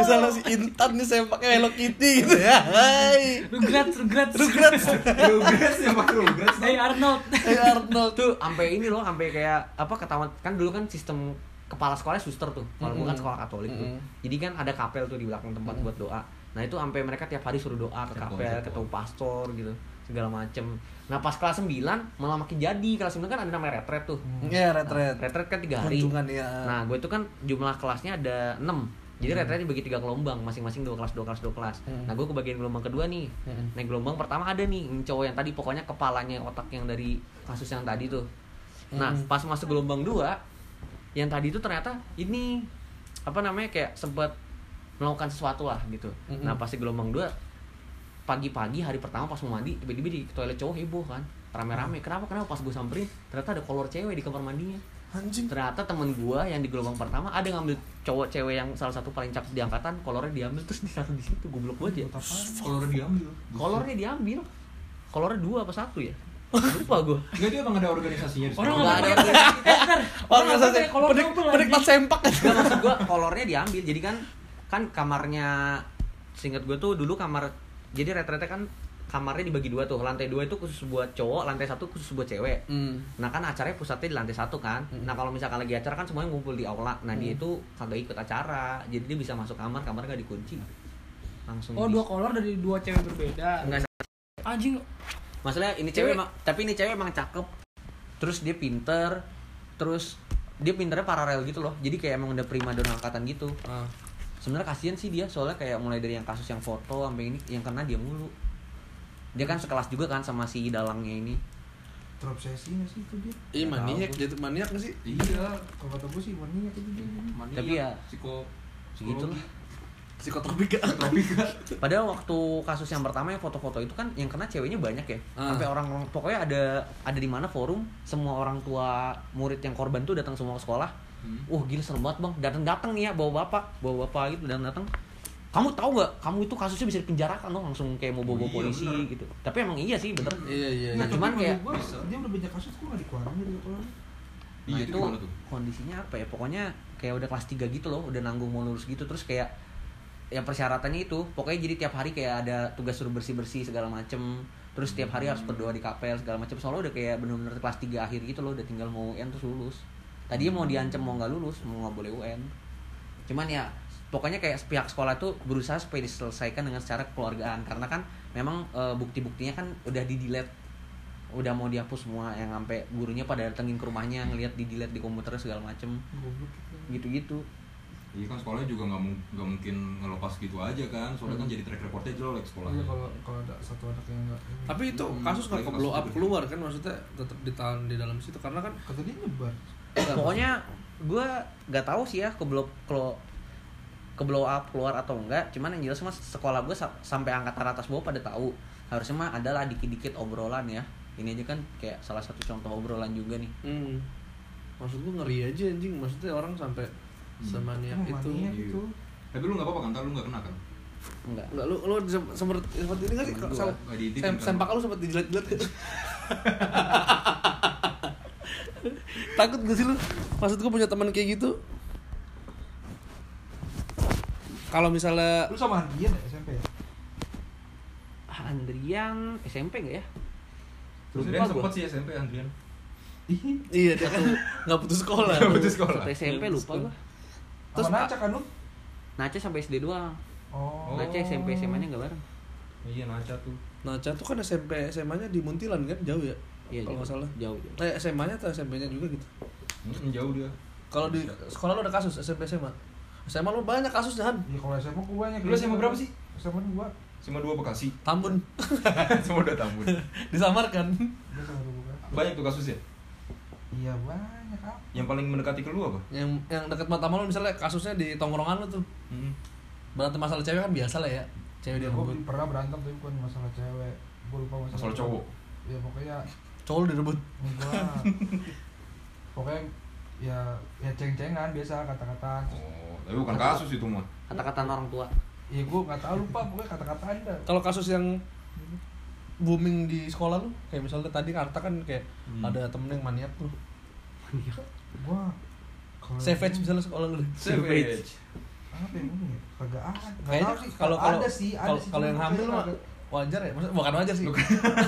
misalnya si Intan nih saya pakai Hello Kitty gitu ya. Hai. Rugrats, Rugrats. Rugrats. [laughs] Rugrats yang pakai Rugrats. Hey Arnold. hey Arnold. Tuh sampai ini loh sampai kayak apa ketahuan. Kan dulu kan sistem kepala sekolahnya suster tuh kalau bukan Mm-mm. sekolah katolik tuh. Mm-mm. jadi kan ada kapel tuh di belakang tempat buat doa. Nah itu sampai mereka tiap hari suruh doa ke kapel ketemu pastor gitu segala macem nah pas kelas 9 malah makin jadi kelas 9 kan ada namanya retret tuh Iya, retret. retret kan tiga hari Kunjungan ya. nah gue itu kan jumlah kelasnya ada 6 Jadi rata-rata dibagi tiga gelombang, masing-masing dua kelas, dua kelas, dua kelas. Hmm. Nah, gue kebagian gelombang kedua nih. Hmm. Nah, gelombang pertama ada nih cowok yang tadi pokoknya kepalanya otak yang dari kasus yang tadi tuh. Nah, Hmm. pas masuk gelombang dua, yang tadi itu ternyata ini apa namanya kayak sempat melakukan sesuatu lah gitu. Mm-mm. Nah, pas di gelombang dua pagi-pagi hari pertama pas mau mandi tiba-tiba di toilet cowok heboh kan. Rame-rame. Kenapa? Kenapa pas gue samperin ternyata ada kolor cewek di kamar mandinya. Anjing. ternyata temen gua yang di gelombang pertama ada ngambil cowok cewek yang salah satu paling cakep di angkatan kolornya diambil terus ditaruh di situ. Goblok banget ya. Udah diambil. kolornya diambil. Kolornya dua apa satu ya? [laughs] Lupa gua. Enggak dia emang ada organisasinya di Orang nggak nggak ada pakai. Eh, bentar. [laughs] Orang nggak pakai kolor penik, penikmat anjing. sempak. Nggak, maksud gua [laughs] kolornya diambil. Jadi kan kan kamarnya seingat gua tuh dulu kamar jadi rata-rata kan kamarnya dibagi dua tuh lantai dua itu khusus buat cowok lantai satu khusus buat cewek Hmm. Nah kan acaranya pusatnya di lantai satu kan. Nah kalau misalkan lagi acara kan semuanya ngumpul di aula. Nah dia itu kagak ikut acara, jadi dia bisa masuk kamar, kamarnya gak dikunci. Langsung. Oh di- dua kolor dari dua cewek berbeda. Enggak. Anjing. Masalahnya ini cewek, emang, tapi ini cewek emang cakep. Terus dia pinter, terus dia pinternya paralel gitu loh. Jadi kayak emang udah prima dona angkatan gitu. Ah. Sebenarnya kasihan sih dia soalnya kayak mulai dari yang kasus yang foto sampai ini yang kena dia mulu. Dia kan sekelas juga kan sama si dalangnya ini. terobsesi nggak sih itu dia Iya maniak, jadi maniak gak sih? iya kalau kata gue sih maniak itu dia Tapi ya psiko segitu lah. Psikotropika. [laughs] Padahal waktu kasus yang pertama yang foto-foto itu kan yang kena ceweknya banyak ya. Ah. Sampai orang pokoknya ada ada di mana forum semua orang tua murid yang korban tuh datang semua ke sekolah. Wah gila serem banget bang. Datang datang nih ya bawa bapak, bawa bapak gitu dan datang. Kamu tahu nggak? Kamu itu kasusnya bisa dipenjarakan loh langsung kayak mau bawa, Oh, iya, polisi bener. gitu. Tapi emang iya sih bener. Iya iya. Nah, iya. cuman kayak- dia udah banyak kasus gue nggak dikeluarin dari sekolah Nah, Iya itu kondisinya apa ya? Pokoknya kayak udah kelas 3 gitu loh, udah nanggung mau lulus gitu terus kayak ya persyaratannya itu pokoknya jadi tiap hari kayak ada tugas suruh bersih-bersih segala macem terus tiap hari harus berdoa di kapel segala macem soalnya udah kayak bener-bener kelas 3 akhir gitu loh udah tinggal mau UN terus lulus tadinya mau diancam mau nggak lulus mau nggak boleh UN cuman ya pokoknya kayak pihak sekolah tuh berusaha supaya diselesaikan dengan secara kekeluargaan. Karena kan memang e, bukti-buktinya kan udah di delete. Udah mau dihapus semua yang sampai gurunya pada datengin ke rumahnya ngelihat di delete di komputer segala macem. Gitu-gitu. Iya kan sekolahnya juga nggak mung- nggak mungkin ngelepas gitu aja kan, soalnya kan jadi track recordnya jelek sekolahnya. iya kalau kalau ada satu anak yang nggak Tapi itu Hmm, kasus nggak ke blow up juga. keluar kan? Maksudnya tetap ditahan di dalam situ. Karena kan kata dia nyebar pokoknya gue nggak tahu sih ya ke blow ke, ke blow up keluar atau enggak cuman yang jelas mas sekolah gue sampai angkatan atas bawah pada tahu harusnya mah adalah dikit-dikit obrolan ya ini aja kan kayak salah satu contoh obrolan juga nih hmm, maksud gue ngeri aja anjing maksudnya orang sampai semaniak Emang itu. Iya. itu Tapi lu nggak apa-apa kan? Ntar lu nggak kena kan? enggak Enggak lu lu sem- sempat seperti ini nggak sih? Nggak kan? sempak lu sempat dijilat-jilat [laughs] Takut gak sih lu? Maksud gue punya teman kayak gitu Kalau misalnya lu sama Andrian ya SMP ya Ah, Andrian SMP enggak ya Andrian Lupa gua. sempet sih SMP Andrian. [laughs] Iya dia kan nggak putus sekolah Nggak putus sekolah. Satu SMP lupa gue Terus, Naca kan lu Nace sampai SD doang oh Nace SMP SMA nya enggak bareng Iya Naca tuh. Naca tuh kan SMP SMA-nya di Muntilan kan jauh ya? Iya, kalau nggak jauh. salah. Jauh, jauh. Eh SMA-nya atau SMP-nya juga gitu. Hmm, jauh dia. Kalau di sekolah lu ada kasus SMP SMA. SMA lu banyak kasusnya Han. ya kalau SMA gue banyak Lu SMA berapa sih? SMA dua Cuma dua Bekasi. Tambun Cuma udah tambun. disamarkan. dia dua Banyak tuh kasusnya. iya banyak apa Yang paling mendekati ke lu apa? Yang yang deket mata lu misalnya kasusnya di tongkrongan lu tuh. Hmm. Berantem masalah cewek kan biasa lah ya. Cewek dia gue rebut. pernah berantem tapi bukan masalah cewek gue lupa masalah, Masalah cowok. ya pokoknya Cowok lu direbut. enggak pokoknya ya ya ceng-cengan biasa kata-kata Oh, tapi bukan kasus itu mah. kata-kata orang tua ya gue nggak tahu lupa pokoknya kata-kata ada Kalau kasus yang booming di sekolah lu kayak misalnya tadi Arta kan kayak Hmm. ada temen yang maniak tuh. gue kalau Savage misalnya sekolah lu. Savage. apa yang ini ya? kagak ada kalau kalau ada sih ada kalau sih kalau cuma yang hamil mah kagak- wajar ya maksudnya bukan wajar sih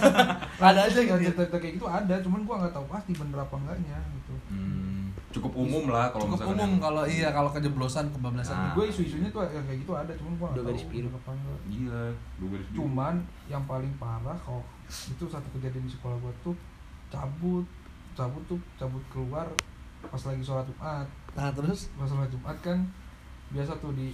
[laughs] ada aja gitu ya. cerita kayak gitu ada cuman gua nggak tahu pasti bener apa enggaknya gitu Hmm, cukup umum lah kalau cukup umum yang- kalau iya kalau kejeblosan kebablasan Nah. gue isu-isunya tuh yang kayak gitu ada cuman gua nggak tahu garis biru. apa enggak Iya, dua garis biru. cuman yang paling parah kalau itu satu kejadian di sekolah gua tuh cabut cabut tuh cabut keluar pas lagi sholat jumat nah terus pas sholat jumat kan biasa tuh di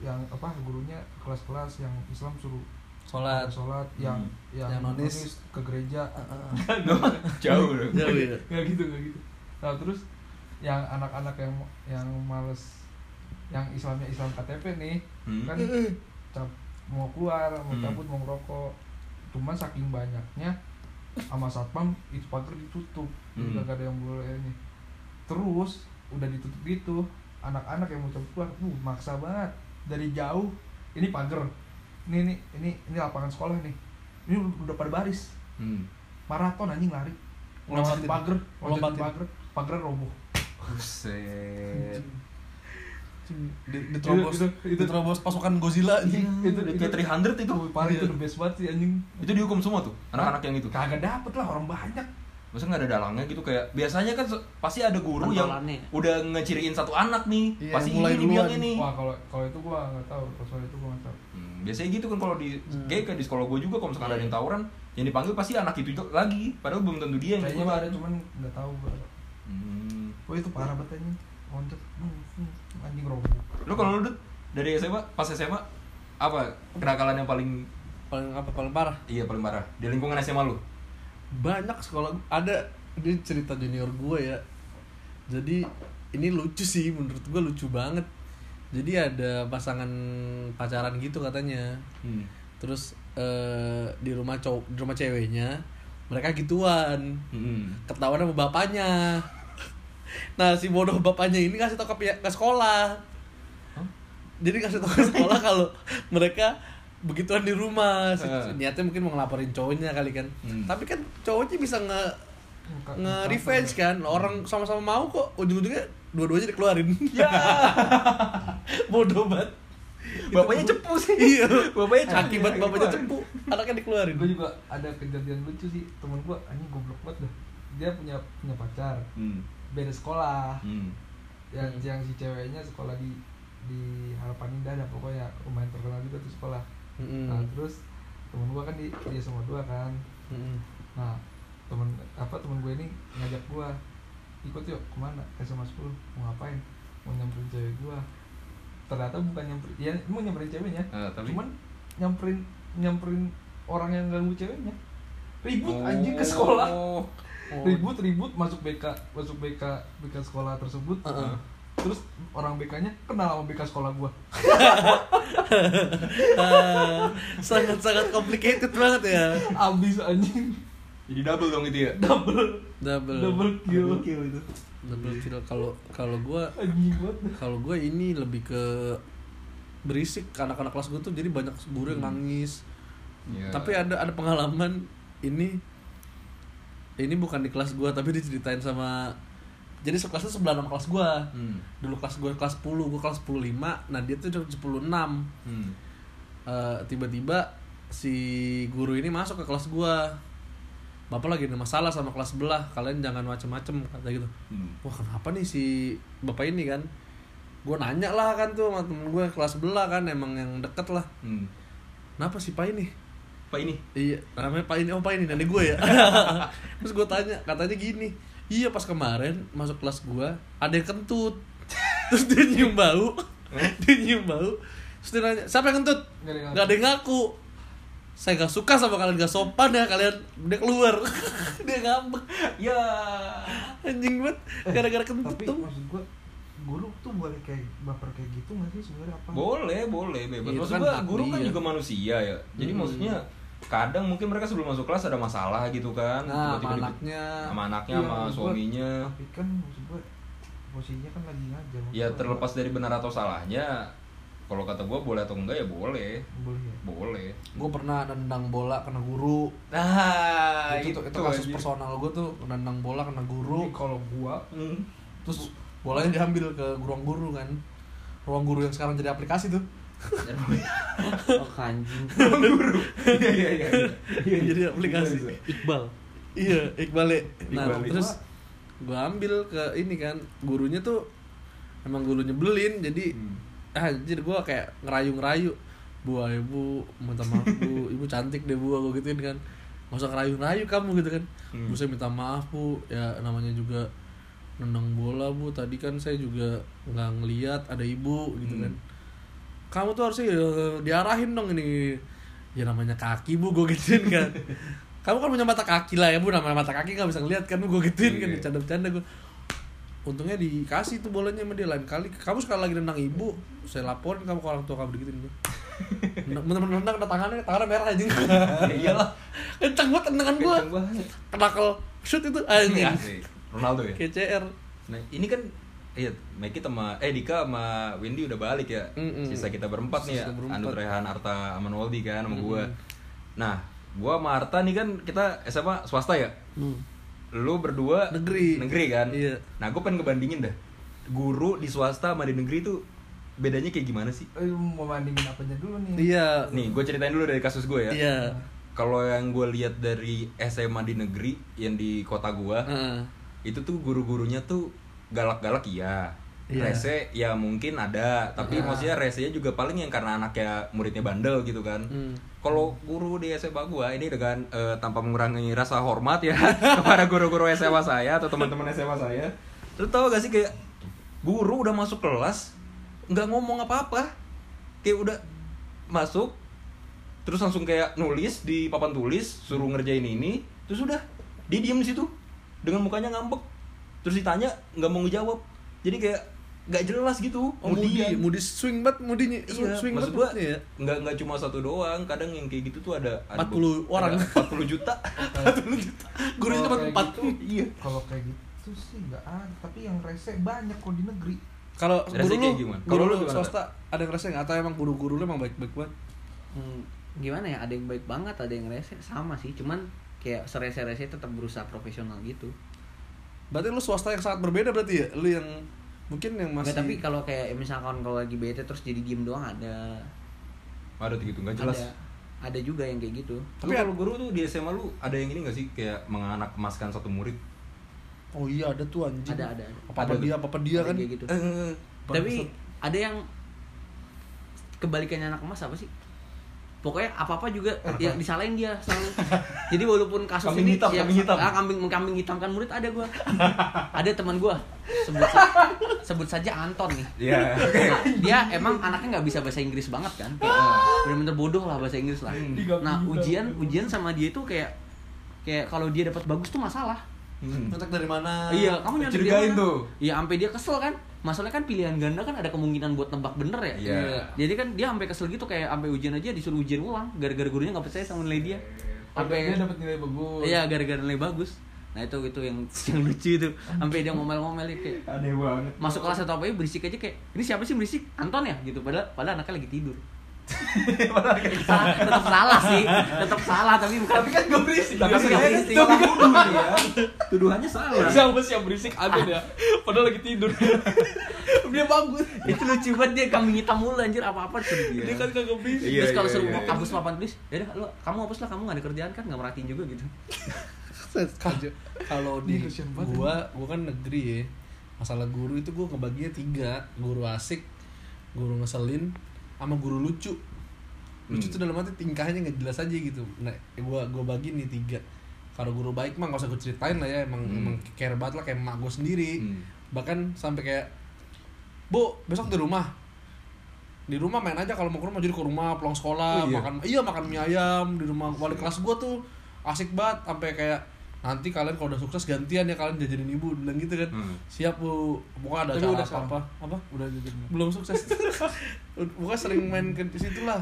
yang apa gurunya kelas-kelas yang Islam suruh sholat. Sholat yang yang, Yang nonis. ke gereja. [laughs] [laughs] Jauh dong. jauh ya nggak gitu nggak gitu. Nah terus yang anak-anak yang yang males yang Islamnya Islam KTP nih Hmm. kan cap- mau keluar mau Hmm. cabut mau ngerokok. Cuman saking banyaknya sama satpam itu pagar ditutup. Hmm. nggak ada yang boleh ini. Terus udah ditutup gitu anak-anak yang mau cabut keluar uh maksa banget. Dari jauh ini pagar ini ini ini ini lapangan sekolah nih ini udah pada baris Hmm. maraton anjing lari Ngelompatin. loncatin pagar Ngelompatin. pagar pagar roboh Buset. di, diterobos Itu- itu- itu- diterobos pasukan Godzilla anjing. itu Kayak 300 itu. paling itu the best banget sih anjing Itu dihukum semua tuh, anak-anak yang itu. kagak dapet lah orang banyak Masa nggak ada dalangnya gitu kayak biasanya kan pasti ada guru yang udah ngeciriin satu anak nih, Iya, pasti mulai ini dibilang ini. wah kalau kalau itu gua nggak tahu kalau soal itu gua nggak tahu biasanya gitu kan kalau di Hmm. kayak kayak di sekolah gue juga kalau misalkan ada yang tawuran, yang dipanggil pasti anak itu juga lagi, padahal belum tentu dia yang kayaknya ada cuman nggak tahu gua. Hmm. oh itu parah banget anjing. Loncat. Hmm, hmm, anjing roboh. Lu kalau lu Dut, dari SMA pas SMA apa kenakalan yang paling paling apa? Paling parah? Iya paling parah. Di lingkungan SMA lu? banyak sekolah ada. Ini cerita junior gue ya. Jadi ini lucu sih menurut gue lucu banget jadi ada pasangan pacaran gitu katanya. Hmm. terus eh, di rumah cowok di rumah ceweknya mereka gituan. Hmm. ketahuan sama bapaknya. Nah si bodoh bapaknya ini kasih tau ke ke sekolah. Jadi kasih tau ke sekolah kalau mereka begituan di rumah. Si- Eh. niatnya mungkin mau ngelaporin cowoknya kali kan. Hmm. tapi kan cowoknya bisa nge nge revenge kan. Orang sama-sama mau kok. Ujung-ujungnya dua-duanya dikeluarin ya [laughs] bodoh banget Bapaknya cepu sih. iya Bapaknya cepu. akibat bapaknya cepu anaknya dikeluarin gue juga ada kejadian lucu sih temen gue anjing goblok banget dah dia punya punya pacar Hmm. beda sekolah Hmm. yang Hmm. yang si ceweknya sekolah di di harapan indah dah pokoknya lumayan terkenal juga tuh sekolah Mm-mm. nah terus temen gue kan di dia sama dua kan Mm-mm. nah temen apa temen gue ini ngajak gue ikut yuk ke mana? Ke SMA 10 mau ngapain? Mau nyamperin cewek gue ternyata bukan nyamperin ya mau nyamperin ceweknya. Ah, tapi cuman nyamperin nyamperin orang yang ganggu ceweknya. Ribut Oh. anjing ke sekolah. Oh. ribut ribut masuk BK masuk BK BK sekolah tersebut. Heeh. terus orang BK-nya kenal sama BK sekolah gua. Ah, [laughs] sangat-sangat complicated banget ya. Abis anjing. Jadi double dong itu ya. double double. Double kill. Itu. double kill. Kalau kalau gue anjing banget. kalau gue ini lebih ke berisik anak-anak kelas gue tuh. Jadi banyak guru yang nangis. Iya. tapi ada ada pengalaman ini ini bukan di kelas gue tapi diceritain sama jadi sekelasnya sebelah sama kelas gue Hmm. dulu kelas gue kelas 10 gue kelas 10 5 nah dia tuh 10 6 Hmm. Eh, tiba-tiba si guru ini masuk ke kelas gua bapak lagi ada masalah sama kelas sebelah kalian jangan macem-macem kata gitu. Hmm. wah kenapa nih si bapak ini kan? Gua nanya lah kan tuh sama temen gue kelas sebelah kan emang yang deket lah. Hmm. kenapa si pak ini? Pak ini. iya namanya pak ini oh pak ini nenek gue ya. [laughs] Terus gue tanya katanya gini iya pas kemarin masuk kelas gua ada yang kentut. [laughs] Terus dia nyium bau. Dia nyium bau. Terus dia nanya siapa yang kentut? Nggak ada yang nggak ada yang ngaku saya gak suka sama kalian gak sopan ya kalian dia keluar [laughs] dia ngambek Ya. anjing banget gara-gara kentut tapi tuh maksud gua guru tuh boleh kayak baper kayak gitu nggak sih sebenarnya apa Boleh, boleh, bebas. Itu Maksud kan gua hak guru kan juga manusia ya. Jadi Hmm. maksudnya kadang mungkin mereka sebelum masuk kelas ada masalah gitu kan. nah sama Tiba-tiba di- anaknya sama anaknya Iya, sama suaminya. tapi kan maksud gua posisinya kan lagi ngajar Ya terlepas dari benar atau salahnya, kalau kata gua boleh atau enggak ya boleh. boleh ya Boleh. gue pernah nendang bola kena guru Nah, itu, itu, kasus anjing. personal gue tuh nendang bola kena guru kalau gua Hmm. terus bolanya diambil ke ruang guru kan ruang guru yang sekarang jadi aplikasi tuh Oh kanjing. [laughs] Iya, iya, iya. jadi aplikasi Iqbal. iya Iqbal nah Iqbal. terus gue ambil ke ini kan gurunya tuh emang guru nyebelin jadi Hmm. Ah jadi gue kayak ngerayu-ngerayu. Bu ayo bu minta maaf bu. Ibu cantik deh bu. Aku gituin kan. Nggak usah ngerayu-ngerayu kamu gitu kan. Hmm. bu saya minta maaf bu. Ya namanya juga nendang bola bu. Tadi kan saya juga nggak ngeliat ada ibu gitu Hmm. kan. Kamu tuh harusnya ya, diarahin dong ini. Ya namanya kaki bu. Gue gituin kan. [laughs] Kamu kan punya mata kaki lah ya bu. Namanya mata kaki nggak bisa ngeliat kan gue gituin kan Iya. bercanda-bercanda gue untungnya dikasih tuh bolanya sama dia lain kali kamu sekali lagi nendang ibu saya laporin kamu ke orang tua kamu digituin gue [laughs] bener-bener nendang kena tangannya tangannya merah aja [laughs] iyalah kenceng banget tendangan gue banget. kenakel shoot itu anjing Asik. Ronaldo ya kayak CR Nah, ini kan iya, Meki sama eh Dika sama Windy udah balik ya. Mm-mm. Sisa kita berempat nih ya. Berempat. Andut Rehan, Arta, sama Noldi kan sama gua. Mm-mm. Nah, gua sama Arta nih kan kita SMA swasta ya. Hmm. Lu berdua Negeri. Negeri kan? Iya. Nah, gua pengen ngebandingin dah. Guru di swasta sama di negeri tuh bedanya kayak gimana sih? Eh, mau bandingin apanya dulu nih? Iya. Nih, gue ceritain dulu dari kasus gue ya. Iya. Kalau yang gue lihat dari SMA di negeri yang di kota gua, Heeh. itu tuh guru-gurunya tuh galak-galak iya Iya. rese ya mungkin ada tapi Ah. maksudnya resenya juga paling yang karena anaknya muridnya bandel gitu kan Hmm. kalau guru di SMA gua ini dengan eh, tanpa mengurangi rasa hormat ya [laughs] kepada guru-guru SMA saya atau teman-teman SMA saya lu tau gak sih kayak guru udah masuk kelas nggak ngomong apa-apa kayak udah masuk terus langsung kayak nulis di papan tulis suruh ngerjain ini terus udah dia diem di situ dengan mukanya ngambek terus ditanya nggak mau ngejawab jadi kayak nggak jelas gitu Oh, Moody, Kemudian- Moody swing banget, Moody Iya, swing maksud banget gua ya. nggak nggak cuma satu doang, kadang yang kayak gitu tuh ada, ada 40 orang. [laughs] ada 40 juta, [laughs] 40 juta. Gurunya cuma empat. gitu, Iya. Kalau kayak gitu sih nggak ada, tapi yang rese banyak kok di negeri. Kalau Rese guru lu, guru Kalau lu swasta ada yang rese nggak? Atau emang guru-guru lu emang baik-baik banget? Hmm, gimana ya ada yang baik banget ada yang rese sama sih cuman kayak serese-rese tetap berusaha profesional gitu Berarti lu swasta yang sangat berbeda berarti ya? Lu yang mungkin yang masih Nggak, tapi kalau kayak misalkan kalau lagi bete terus jadi diem doang ada Ada gitu nggak jelas. ada ada juga yang kayak gitu Tapi kalau guru tuh di SMA lu ada yang ini gak sih kayak menganak emaskan satu murid? Oh iya ada tuh anjing. ada ada Apa apa Ada dia, apa apa dia kan? kayak gitu Eh, tapi Bangsat. ada yang kebalikannya anak emas apa sih pokoknya apa apa juga yang disalahin dia selalu. [laughs] Jadi walaupun kasus Kambing ini hitam, yang kambing hitam. ah, kambing kambing hitamkan murid ada gua. [laughs] Ada teman gua. Sebut sa- sebut saja Anton nih. Iya. Nah, dia emang anaknya nggak bisa bahasa Inggris banget kan? Kayak bener-bener bodoh lah bahasa Inggris lah. Nah ujian ujian sama dia itu kayak kayak kalau dia dapat bagus tuh masalah Hmm. Nyontek dari mana? iya kamu nyontek dia Curigain mana? tuh. iya sampai dia kesel kan masalahnya kan pilihan ganda kan ada kemungkinan buat nebak bener ya Iya. jadi kan dia sampai kesel gitu kayak sampai ujian aja disuruh ujian ulang gara-gara gurunya nggak percaya sama nilai dia Sampai dia dapat nilai bagus. iya gara-gara nilai bagus nah itu itu yang [laughs] yang lucu itu sampai dia ngomel-ngomel kayak Aneh banget. masuk kelas atau apa ya berisik aja kayak ini siapa sih berisik Anton ya gitu padahal padahal anaknya lagi tidur [laughs] tetap salah sih tetap salah tapi bukan Tapi kan gak berisik. Tapi Tapi kan berisik. tuduh ya. Tuduhannya salah. Siapa sih yang berisik Amin ya? Padahal lagi tidur. [laughs] dia bagus. itu lucu banget dia kambing hitam mulu anjir apa-apa suruh dia Dia kan kagak berisik. Iya, Terus kalau iya, suruh iya, mau iya. kampus papan tulis, ya udah lu kamu hapus lah kamu gak ada kerjaan kan nggak merhatiin juga gitu. [laughs] Kalau di gua, gua kan negeri ya. Masalah guru itu gua ngebaginya tiga, guru asik, guru ngeselin, sama guru lucu. Lucu Hmm. tuh dalam arti tingkahnya nggak jelas aja gitu. Nah, gua gua bagi nih tiga. Kalau guru baik mah gak usah gue ceritain lah ya, emang Hmm. emang care banget lah kayak emak gue sendiri. Hmm. Bahkan sampai kayak, bu besok di rumah, di rumah main aja kalau mau ke rumah jadi ke rumah pulang sekolah Oh, iya? makan iya makan mie ayam di rumah wali kelas gua tuh asik banget sampai kayak nanti kalian kalau udah sukses gantian ya kalian jajanin ibu bilang gitu kan. Hmm. siap bu. Pokoknya ada Tapi udah apa apa apa? Udah jadi. belum sukses. [laughs] Bukan sering main ke situ lah.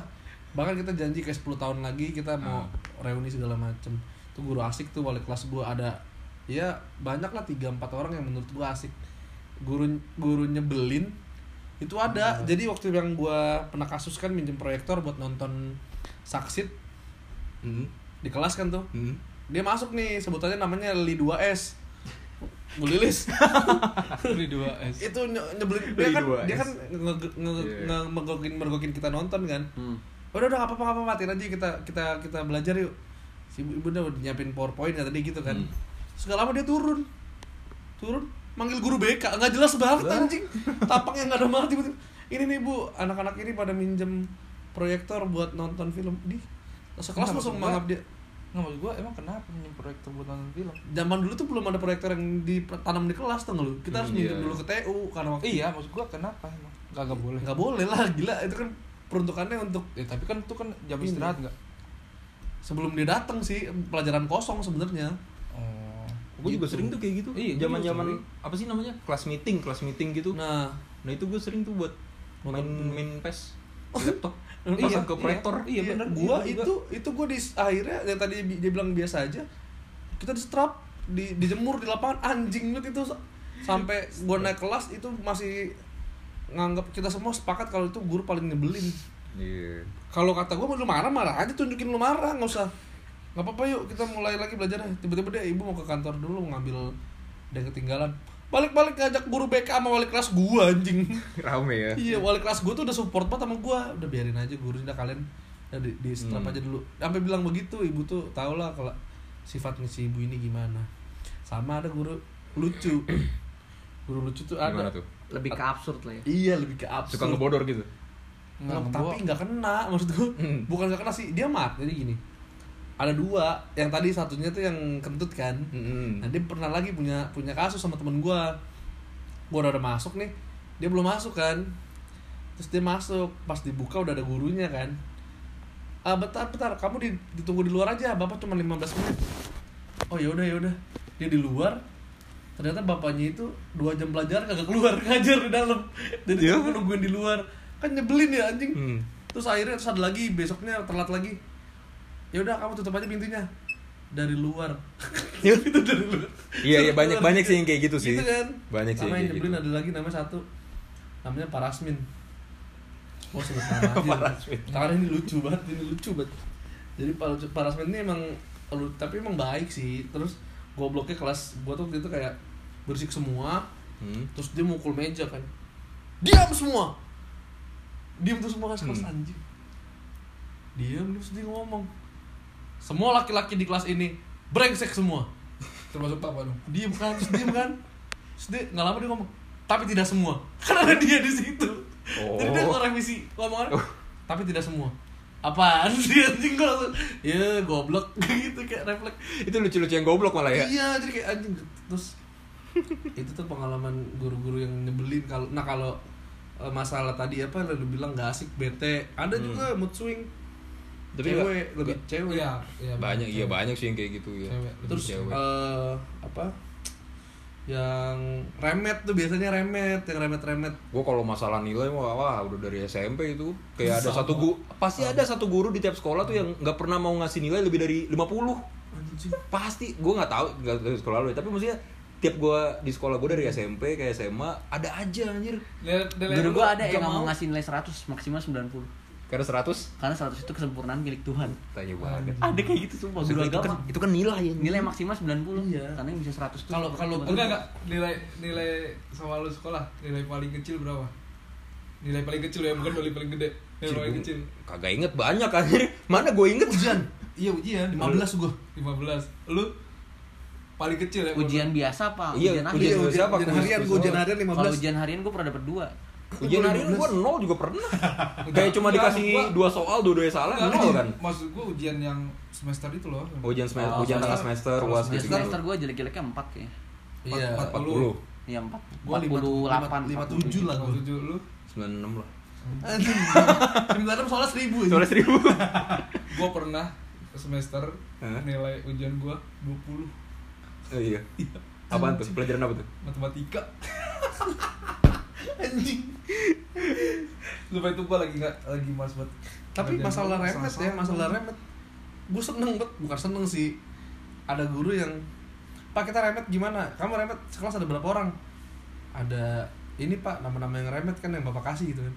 Bahkan kita janji kayak 10 tahun lagi kita mau reuni segala macem. Tuh guru asik tuh wali kelas gua ada ya banyak lah tiga empat orang yang menurut gua asik. Guru guru nyebelin itu ada. Jadi waktu yang gua pernah kasus kan minjem proyektor buat nonton saksit Hmm. di kelas kan tuh. Hmm. Dia masuk nih sebutannya namanya Li 2S Bu Lilis Ini [laughs] dua S. itu nye- nyebelin. Dia kan 2S. dia kan nge, nge, Iya. nge- mergokin mergokin kita nonton kan. Hmm. udah udah nggak apa-apa matiin aja kita kita kita belajar yuk. Si ibu, ibu udah nyiapin powerpoint ya tadi gitu kan. Hmm. segala lama dia turun. Turun manggil guru BK nggak jelas banget anjing. Tapaknya nggak ada banget tiba-tiba. Ini nih bu anak-anak ini pada minjem proyektor buat nonton film. Di sekelas langsung mangap dia nggak maksud gue emang kenapa minjem proyektor buat nonton film? Zaman dulu tuh belum ada proyektor yang ditanam di kelas tuh lu. Kita harus Hmm, iya. dulu ke TU karena waktu iya maksud gue kenapa emang? Nggak nggak boleh. Nggak boleh lah gila itu kan peruntukannya untuk ya, tapi kan itu kan jam istirahat nggak? Sebelum dia datang sih pelajaran kosong sebenarnya. oh. Gue juga Gitu. sering tuh kayak gitu. Iya, zaman zaman apa sih namanya? Kelas meeting kelas meeting gitu. Nah, Nah, itu gue sering tuh buat main main pes. [laughs] laptop Iya, ke proyektor. Iya bener. gua iya, itu itu gua di akhirnya yang tadi dia bilang biasa aja kita di strap di dijemur di lapangan anjing banget itu. Sampai gua naik kelas itu masih nganggap kita semua sepakat kalau itu guru paling nyebelin. Iya. Kalau kata gua lu marah marah aja tunjukin lu marah nggak usah. Nggak apa-apa yuk kita mulai lagi belajar tiba-tiba dia ibu mau ke kantor dulu ngambil dia ketinggalan balik-balik ngajak guru BK sama wali kelas gua anjing [laughs] rame ya Iya, wali kelas gue tuh udah support banget sama gue. Udah biarin aja guru udah kalian udah di, di strap Hmm. aja dulu. Sampai bilang begitu, ibu tuh tau lah kalau sifatnya si ibu ini gimana. Sama ada guru lucu. [coughs] guru lucu tuh ada. gimana tuh lebih ke absurd lah ya Iya, lebih ke absurd. suka ngebodor gitu Nggak, tapi gua- nggak kena maksud gue. Hmm. Bukan nggak kena sih, dia mat. Jadi gini. Ada dua, yang tadi satunya tuh yang kentut kan. Mm-mm. Nah dia pernah lagi punya punya kasus sama temen gue Gue udah, udah masuk nih. Dia belum masuk kan. Terus dia masuk. Pas dibuka udah ada gurunya kan. Ah bentar bentar. Kamu di- ditunggu di luar aja. Bapak cuma 15 menit. Oh ya udah ya udah. Dia di luar. Ternyata bapaknya itu dua jam pelajaran kagak keluar [laughs] ngajar di dalam. Jadi aku nungguin di luar. Kan nyebelin ya anjing. Hmm. terus akhirnya terus ada lagi besoknya telat lagi ya udah kamu tutup aja pintunya. Dari luar. [laughs] Itu dari luar. Iya, iya, banyak- banyak sih yang kayak gitu sih. gitu kan? Banyak sih sama yang nyebelin gitu. ada lagi namanya satu. Namanya Parasmin. Oh [laughs] aja. Parasmin. karena ini lucu banget ini lucu banget. Jadi Par- Parasmin ini emang tapi emang baik sih. Terus gobloknya kelas gua tuh waktu itu kayak bersih semua. Hmm. terus dia mukul meja kan. Diam semua! Diam tuh semua kan kelas Hmm. anjing. Diam terus dia ngomong semua laki-laki di kelas ini brengsek semua. Termasuk papa dong. Diem kan terus diem kan. Terus dia nggak lama dia ngomong tapi tidak semua. [laughs] Ada dia di situ. Oh. jadi dia kalau revisi ngomongan tapi tidak semua. Apaan [laughs] sih anjing gue langsung ya goblok. [laughs] Gitu kayak refleks. Itu lucu-lucu yang goblok malah ya. iya jadi kayak anjing. Terus itu tuh pengalaman guru-guru yang nyebelin kalau nah kalau eh, masalah tadi apa yang lu bilang gak asik bete. Ada Hmm. juga mood swing Tapi cewek nggak- lebih nggak- cewek. iya iya Banyak, iya banyak sih yang kayak gitu ya. Cewek, terus cewek. eh, apa? Yang remet tuh biasanya remet yang remet-remet. Gue kalau masalah nilai wah, wah udah dari SMP itu kayak ada Sama. satu guru pasti ada satu guru di tiap sekolah tuh yang nggak pernah mau ngasih nilai lebih dari 50 anjing. Pasti gue nggak tahu nggak dari sekolah lu ya, tapi maksudnya tiap gue di sekolah gue dari SMP ke SMA ada aja anjir. Nilai- nilai Guru lu gua ada yang mau ngasih nilai 100 maksimal 90 karena 100 karena 100 itu kesempurnaan milik Tuhan. Tanya banget. Ada kayak gitu sumpah guru itu kan agama itu kan nilai ya. Nilai maksimal 90 Iya. karena yang bisa 100 tuh Kalau- kalau- enggak enggak. Nilai nilai sama lu sekolah nilai paling kecil berapa? Nilai paling kecil ya bukan nilai paling gede. Nilai paling kecil. Kagak inget banyak anjir. Mana gue inget? Ujian. Iya ujian. 15 gua. 15 lu? Paling kecil ya ujian biasa apa Iya, ujian akhir. ujian Iya, ujian, ujian Kuis- harian gua ujian harian kalau 15 ujian harian gue pernah dapet dua ujian hari ini gue nol juga pernah. [laughs] Kayak cuma dikasih dua soal dua-duanya salah Enggak, nol kan? maksud gua ujian yang semester itu loh. Ujian semester Oh, ujian tengah semester. uas Semester, gitu semester gue jelek-jeleknya 4 kayaknya iya 40 Iya 4 Gua lima- 48 lima- lima tujuh lah gua. 57 lu? 96 lah. Anjing sembilan soalnya seribu ya. Soalnya seribu. [laughs] Gua pernah semester nilai ujian gua 20 oh, iya. Apaan tuh? Pelajaran apa tuh? Matematika [laughs] anjing. [laughs] Lupa itu gua lagi nggak lagi mas buat tapi masalah remet ya masalah remet. Gue seneng banget bukan seneng sih. Ada guru yang pak kita remet gimana? Kamu remet sekelas ada berapa orang? Ada ini pak nama-nama yang remet kan yang bapak kasih gitu kan.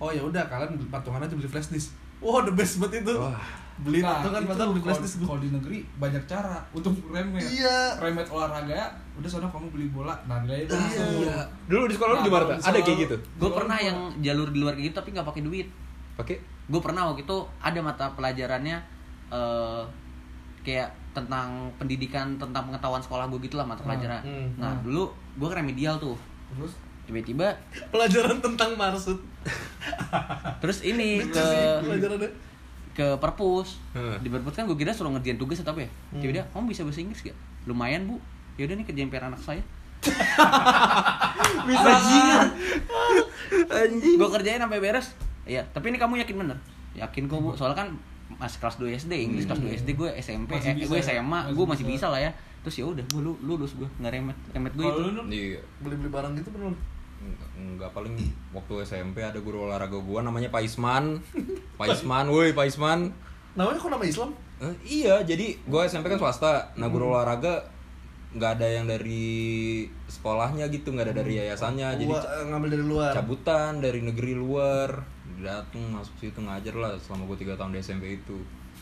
Oh ya udah kalian patungan aja beli flash disk Wah the best banget itu. Wah. beli Nah, itu padahal beli flash kalau- di negeri banyak cara untuk remet. iya. Remet olahraga, udah sana kamu beli bola. Nah, nilai itu Iya. langsung. dulu di sekolah lu Nah, gimana ada kayak gitu? gue pernah yang jalur di luar kayak gitu tapi nggak pakai duit. Pakai? Gue pernah waktu itu ada mata pelajarannya eh kayak tentang pendidikan tentang pengetahuan sekolah gue gitulah mata pelajaran. Hmm, nah dulu gue kan remedial tuh. Terus tiba-tiba pelajaran tentang marsud. Terus ini Lucu ke sih ke perpus. Heeh. di perpus kan gue kira suruh ngerjain tugas atau apa ya? Hmm. Coba dia kamu bisa bahasa Inggris gak? Lumayan bu. Yaudah nih kerjain PR anak saya. [laughs] Bisa. Bajingan. Anjing. gue kerjain sampai beres. Iya tapi ini kamu yakin bener? Yakin kok bu? Soalnya kan masih kelas 2 SD Inggris kelas 2 SD gue SMP eh, gue ya? SMA Masih gue masih bisa. lah ya. Terus ya udah gue lu- lulus gue nggak remet remet gue itu? Iya. Beli-beli barang gitu pernah enggak paling waktu SMP ada guru olahraga gua namanya Pak Isman. [laughs] Pak Isman, woi Pak Isman. Namanya kok nama Islam? Eh, iya, jadi gua SMP kan swasta. Nah, guru olahraga nggak ada yang dari sekolahnya gitu, nggak ada dari yayasannya. Jadi Gua eh, ngambil dari luar. cabutan dari negeri luar datang masuk situ ngajar lah selama gue tiga tahun di SMP itu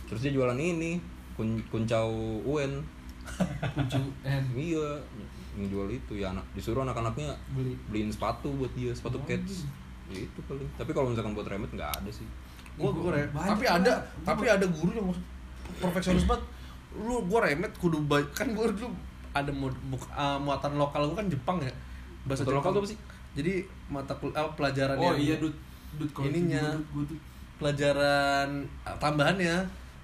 terus dia jualan ini kun kuncau [laughs] UN iya ngejual itu ya anak disuruh anak-anaknya beli beliin sepatu buat dia sepatu cats ya itu paling tapi kalau misalkan buat remet nggak ada sih Gua gua. Banyak Tapi ada, tapi ada guru yang perfeksionis banget. Lu gua remet kudu ba- kan gua dulu ada mu- uh, muatan lokal gua kan Jepang ya. Bahasa Muatan lokal Jepang. tuh apa sih? Jadi mata kul apa, pelajaran Oh yang iya Dut Dut Ininya. pelajaran uh, tambahannya.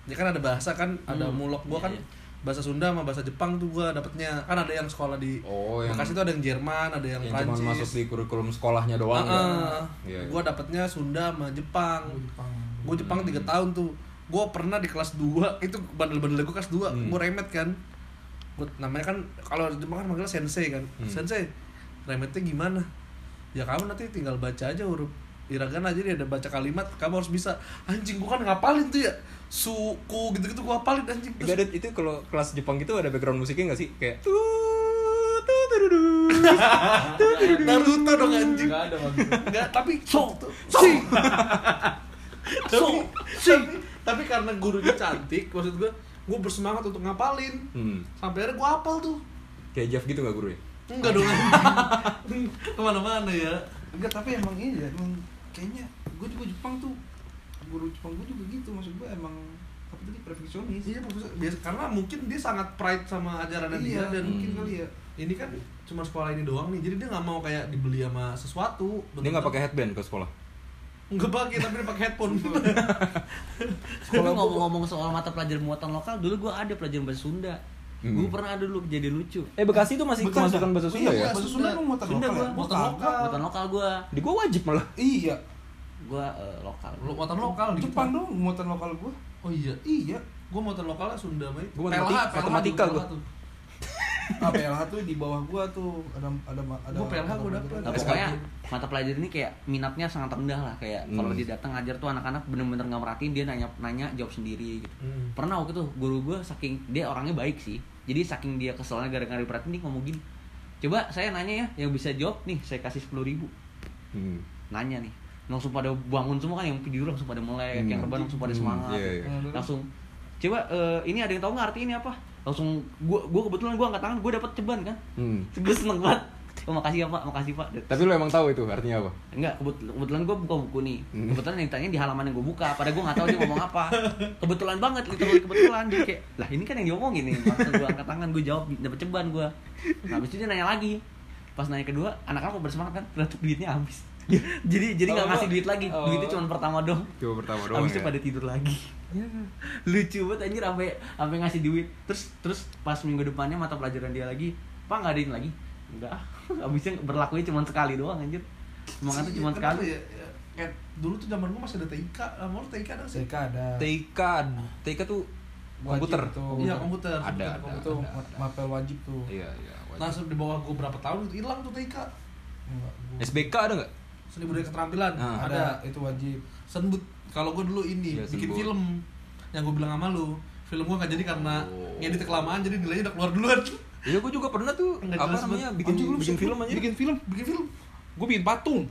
Ya kan ada bahasa kan, ada Hmm. mulok gua Iya, kan iya. Bahasa Sunda sama bahasa Jepang tuh gua dapetnya. Kan ada yang sekolah di Oh, yang- Bekasi tuh ada yang Jerman, ada yang, yang Prancis. cuma masuk di kurikulum sekolahnya doang ya. Iya, iya. Gua dapetnya Sunda sama Jepang. Oh, Jepang gue Jepang tiga tahun tuh gue pernah di kelas 2 itu bandel-bandel gue kelas 2 Hmm. gue remet kan gue namanya kan kalau Jepang kan manggilnya sensei kan Hmm. sensei remetnya gimana ya kamu nanti tinggal baca aja huruf iragan aja dia ada baca kalimat kamu harus bisa anjing gue kan ngapalin tuh ya suku gitu-gitu gue hafalin anjing Gak ada itu kalau kelas Jepang gitu ada background musiknya gak sih? Kayak [laughs] Naruto dong anjing Gak ada Enggak, tapi So, tuh- so. [laughs] si. tapi, karena gurunya cantik, maksud gue, gue bersemangat untuk ngapalin. hmm. Sampai akhirnya gue hafal tuh. Kayak Jeff gitu gak guru ya? Enggak dong anjing. Ke mana-mana ya. Enggak tapi emang ini ya emang kayaknya gue juga Jepang tuh guru Jepang gue juga gitu maksud gue emang apa tadi perfeksionis Iya. Biasa, karena mungkin dia sangat pride sama ajaran dia iya dan mungkin kali ya ini kan cuma sekolah ini doang nih. Jadi dia nggak mau kayak dibeli sama sesuatu. Dia gak pakai headband ke sekolah? Nggak pakai, tapi dia pakai headphone. [laughs] Tapi ngomong-ngomong soal mata pelajaran muatan lokal, dulu gue ada pelajaran bahasa Sunda. Hmm. Gue pernah ada dulu jadi lucu. Eh Bekasi itu masih Bekas, kemasukan bahasa Sunda Iya, ya? bahasa Sunda emang muatan Sunda lokal ya gua. Muatan Tahu. lokal. Muatan lokal gue, Di gua wajib malah. iya gue eh, lokal. Lu muatan lokal di Jepang dong muatan lokal gue Oh iya. iya Gue muatan lokalnya Sunda, Mai. Gua matematika- matematika gua. Tuh. ah PLH tuh di bawah gua tuh ada ada ada Gua PLH gua dapet. Nah, pokoknya mata pelajaran ini kayak minatnya sangat rendah lah kayak kalau Hmm. dia datang ngajar tuh anak-anak bener-bener nggak merhatiin dia nanya nanya jawab sendiri gitu. Hmm. Pernah waktu itu guru gue saking dia orangnya baik sih. Jadi saking dia keselnya gara-gara diperhatiin dia ngomong gini. Coba saya nanya ya yang bisa jawab nih saya kasih sepuluh ribu. Hmm. Nanya nih. Langsung pada bangun semua kan yang tidur langsung pada melek, Hmm. yang rebahan langsung pada Hmm, semangat. iya, iya. Langsung coba eh, ini ada yang tahu nggak arti ini apa? Langsung gua gua kebetulan gua angkat tangan, gua dapat ceban kan. Hmm. Gue seneng banget. Oh, makasih ya Pak, makasih Pak. Tapi lu emang tahu itu artinya apa? Enggak, kebetulan, kebetulan gue buka buku nih. Hmm. Kebetulan yang ditanya di halaman yang gue buka. Padahal gue gak tahu dia ngomong apa. Kebetulan banget, literally kebetulan. Jadi kayak, lah ini kan yang diomongin nih. Masa gue angkat tangan, gue jawab, dapet ceban gue. Nah, habis itu dia nanya lagi. Pas nanya kedua, anak-anak mau bersemangat kan, ternyata duitnya habis. [laughs] jadi jadi nggak Oh, ngasih duit lagi. oh. Duitnya cuma pertama dong. Coba pertama doang Habis itu ya. pada tidur lagi. [laughs] Lucu banget anjir sampai sampai ngasih duit. Terus terus pas minggu depannya mata pelajaran dia lagi, "Pak, nggak adain lagi?" Enggak. Habisnya [laughs] berlakunya cuma sekali doang anjir. Semangatnya cuma sekali. Ya, ya, kayak dulu tuh zaman gue masih ada TIK. Kamu TIK ada sih? TK ada TK, TK tuh komputer. Wajib tuh. Iya komputer. Ada, komputer, ada. komputer. itu ma- mapel wajib tuh Iya, iya. wajib. Langsung di bawah gue berapa tahun itu hilang tuh TIK. Enggak, gua- SBK ada nggak? Seni budaya keterampilan. Ah. ada. ada itu wajib Senbut. Kalau gue dulu ini Iya, bikin senbut. film yang gue bilang sama lu. Film gue nggak jadi karena Oh. ngedit kelamaan jadi nilainya udah keluar duluan. Iya, gua juga pernah tuh Nggak apa namanya bikin bikin bisa- film aja. bikin film bikin film. gue bikin patung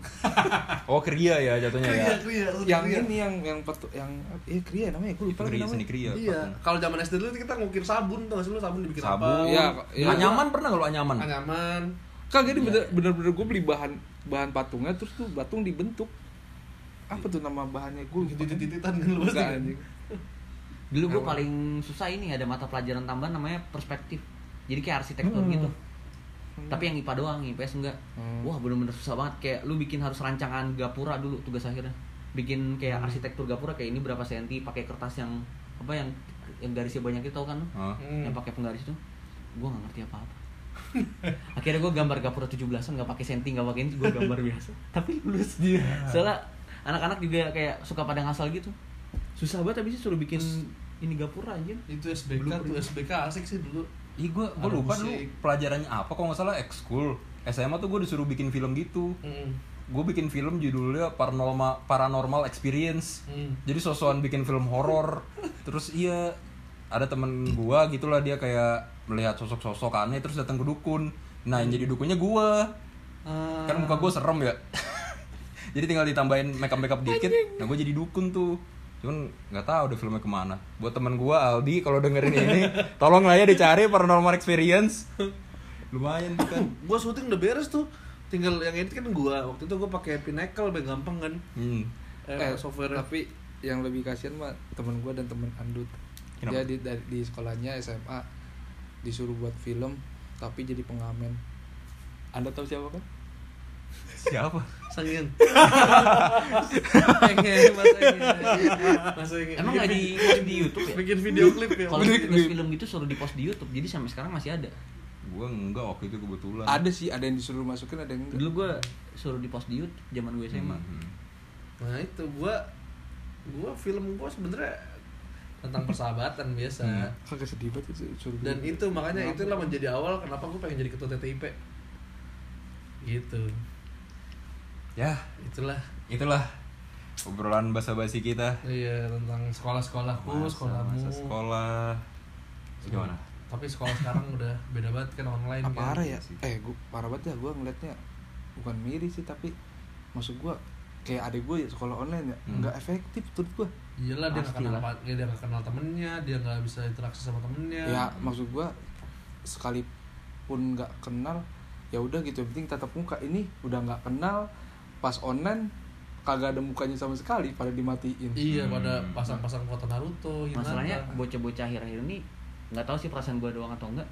[laughs] Oh, kriya ya jatuhnya ya. Kriya, kriya, lu yang kriya. ini yang yang patu yang eh kriya namanya gue lupa Kriya, namanya seni kriya. Iya, kalau zaman SD dulu kita ngukir sabun tuh lu sabun dibikin Sabun. apa? Iya, iya. Anyaman pernah nggak lu anyaman? Anyaman. kagak ini bener bener bener gue beli bahan bahan patungnya terus tuh patung dibentuk apa tuh nama bahannya gue Gitu titit-tititan kan lu kan? anjing. Dulu gue paling susah ini ada mata pelajaran tambahan namanya perspektif. Jadi kayak arsitektur Hmm. gitu. Tapi yang IPA doang, IPS enggak. Hmm. Wah, bener-bener susah banget kayak lu bikin harus rancangan gapura dulu tugas akhirnya. bikin kayak arsitektur gapura kayak ini berapa senti pakai kertas yang apa yang yang garisnya banyak itu tau kan? Hmm. yang pakai penggaris itu gue nggak ngerti apa apa akhirnya gue gambar gapura 17an nggak pakai senti nggak pakai ini gue gambar biasa. [laughs] Tapi lulus dia. Soalnya anak-anak juga kayak suka pada ngasal gitu. Susah banget habis itu suruh bikin ini gapura anjir itu SBK tuh SBK asik sih dulu. Ih gue gue lupa dulu pelajarannya apa kalau nggak salah ekskul. SMA tuh gue disuruh bikin film gitu. Hmm. gue bikin film judulnya paranormal paranormal experience. Hmm. jadi sosokan bikin film horor. [laughs] Terus iya ada temen gue gitulah dia kayak melihat sosok-sosok aneh terus datang ke dukun. Nah yang jadi dukunnya gue kan muka gue serem ya. [laughs] Jadi tinggal ditambahin makeup makeup dikit nah gue jadi dukun tuh. Cuman nggak tahu deh filmnya ke mana. Buat temen gue Aldi kalau dengerin ini [laughs] tolong lah ya dicari paranormal experience. Lumayan tuh kan. [laughs] Gua syuting udah beres tuh. Tinggal yang ini kan gua. Waktu itu gua pakai Pinnacle biar gampang kan. Hmm. eh, software tapi yang lebih kasihan mah temen gue dan temen Andut. Kenapa? dia di, dari- di sekolahnya SMA disuruh buat film tapi jadi pengamen. Anda tahu siapa kan siapa? Sangin. Pengen emang nggak di post di YouTube ya? Bikin video klip ya. kalau film gitu suruh di post di YouTube jadi sampai sekarang masih ada. Gue enggak waktu itu kebetulan. Ada sih ada yang disuruh masukin ada yang enggak. Dulu gue suruh di post di YouTube zaman gue SMA Hmm. Nah, itu gua gua film gua sebenarnya tentang persahabatan biasa. Hmm. kagak sedih banget itu Dan itu makanya itulah menjadi awal kenapa gua pengen jadi ketua TTIP. Gitu. ya Itulah. itulah obrolan basa-basi kita Iya, tentang sekolah-sekolahku, Masa- sekolahmu. masa sekolah gimana Tapi sekolah sekarang [laughs] udah beda banget kan online ah, kan. parah ya sih. eh gua parah banget ya gua ngeliatnya bukan miris sih tapi maksud gua kayak adik gue ya sekolah online ya Hmm. nggak efektif menurut gua Iyalah dia nggak kenal dia nggak kenal temennya, dia nggak bisa interaksi sama temennya. ya maksud gua sekalipun nggak kenal ya udah gitu yang penting tatap muka ini udah nggak kenal pas online kagak ada mukanya sama sekali pada dimatiin Iya, Hmm. pada pasang-pasang foto Naruto, Hinata. masalahnya bocah-bocah akhir-akhir ini nggak tahu sih perasaan gue doang atau enggak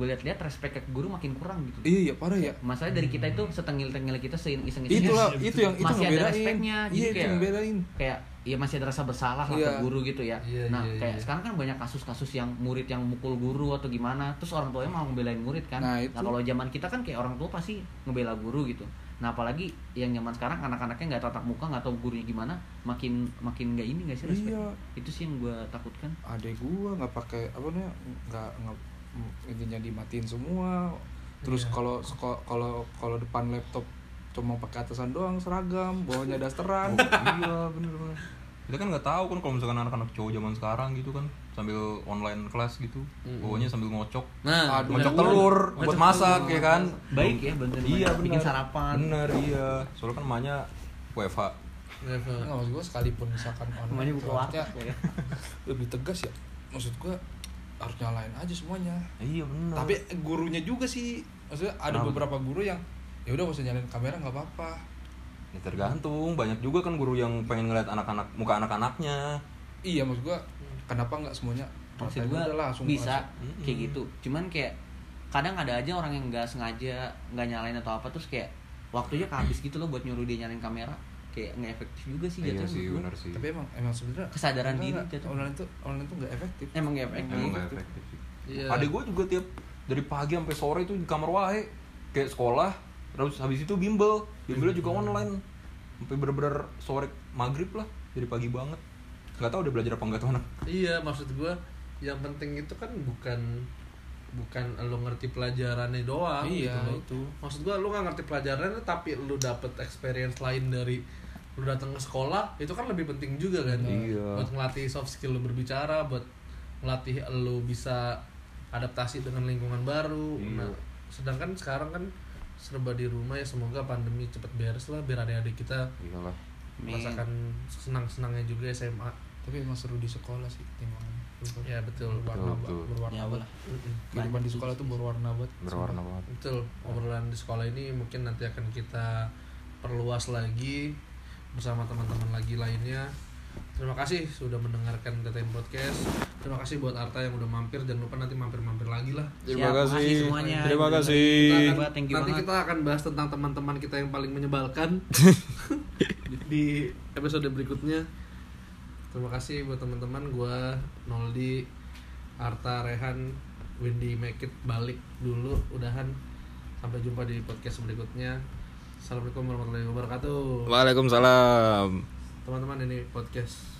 gue lihat-lihat respect ke guru makin kurang gitu iya iya parah ya masalahnya dari kita itu setengil-tengil kita sein iseng itulah Iya, itu yang itu Masih ada respectnya, iya itu kayak- yang ngebedain kayak ya masih ada rasa bersalah lah Iya. ke guru gitu ya. Iya, nah, iya, kayak iya. sekarang kan banyak kasus-kasus yang murid yang mukul guru atau gimana, terus orang tuanya mau ngebelain murid kan. Nah, itu. kalau zaman kita kan kayak orang tua pasti ngebela guru gitu. Nah, apalagi yang zaman sekarang anak-anaknya nggak tatap muka, nggak tahu gurunya gimana, makin makin nggak ini nggak sih respect. Iya. Itu sih yang gue takutkan. adek gua nggak pakai apa namanya nggak intinya dimatiin semua terus Iya. kalau seko- kalau kalau depan laptop cuma pakai atasan doang seragam bawahnya dasteran iya bener bener kita kan nggak tahu kan kalau misalkan anak-anak cowok zaman sekarang gitu kan sambil online kelas gitu Mm-mm. bawahnya sambil ngocok Nah, Aduh, ngocok bener. telur Ngocok buat masak telur. ya kan Baik ya, bantuin iya bener bikin sarapan. bener iya soalnya kan emaknya WFH nggak maksud gua sekalipun misalkan online buka warteg ya. lebih tegas ya maksud gua harus nyalain aja semuanya. Iya bener. Tapi gurunya juga sih maksudnya ada Kenapa? beberapa guru yang ya udah gak usah nyalain kamera nggak apa-apa. Ya tergantung. Banyak juga kan guru yang pengen ngeliat anak-anak muka anak-anaknya. Iya maksud gua kenapa nggak semuanya? Maksud aja langsung bisa langsung. kayak gitu. Cuman kayak kadang ada aja orang yang nggak sengaja nggak nyalain atau apa terus kayak waktunya kehabis gitu loh buat nyuruh dia nyalain kamera kayak nggak efektif juga sih iya jatuhnya sih menurut gua. bener sih. Tapi emang emang sebenarnya Kesadaran diri jatuh. online tuh online tuh nggak efektif. Emang nggak efektif. Emang gak efektif sih. Iya. Adek gue juga tiap dari pagi sampai sore itu di kamar wae. Kayak sekolah terus habis itu bimbel. Bimbelnya juga online. Sampai bener-bener sore maghrib lah dari pagi banget. Nggak tahu dia belajar apa enggak tuh anak. Iya, maksud gua yang penting itu kan bukan bukan lo ngerti pelajarannya doang Iya, gitu loh. itu. Maksud gua lu nggak ngerti pelajarannya tapi lu dapet experience lain dari lu datang ke sekolah itu kan lebih penting juga kan. Iya. buat ngelatih soft skill lu berbicara buat ngelatih lu bisa adaptasi dengan lingkungan baru. Iya. nah sedangkan sekarang kan serba di rumah ya semoga pandemi cepet beres lah biar adik-adik kita iyalah. Merasakan senang-senangnya juga SMA tapi emang seru di sekolah sih timbangan. Ya betul. Berwarna Betul, betul. berwarna Ya, banget. kehidupan di sekolah tuh berwarna banget. Berwarna banget. Betul, obrolan di sekolah ini mungkin nanti akan kita perluas lagi bersama teman-teman lagi lainnya. Terima kasih sudah mendengarkan TTM Podcast. Terima kasih buat Arta yang udah mampir. Jangan lupa nanti mampir-mampir lagi lah. Siap, makasih semuanya Terima kasih. Kita akan- Thank you nanti banget. kita akan bahas tentang teman-teman kita yang paling menyebalkan. di, [laughs] di episode berikutnya terima kasih buat teman-teman gua Noldi Arta Rehan Windy Make It balik dulu udahan sampai jumpa di podcast berikutnya Assalamualaikum warahmatullahi wabarakatuh Waalaikumsalam. teman-teman ini podcast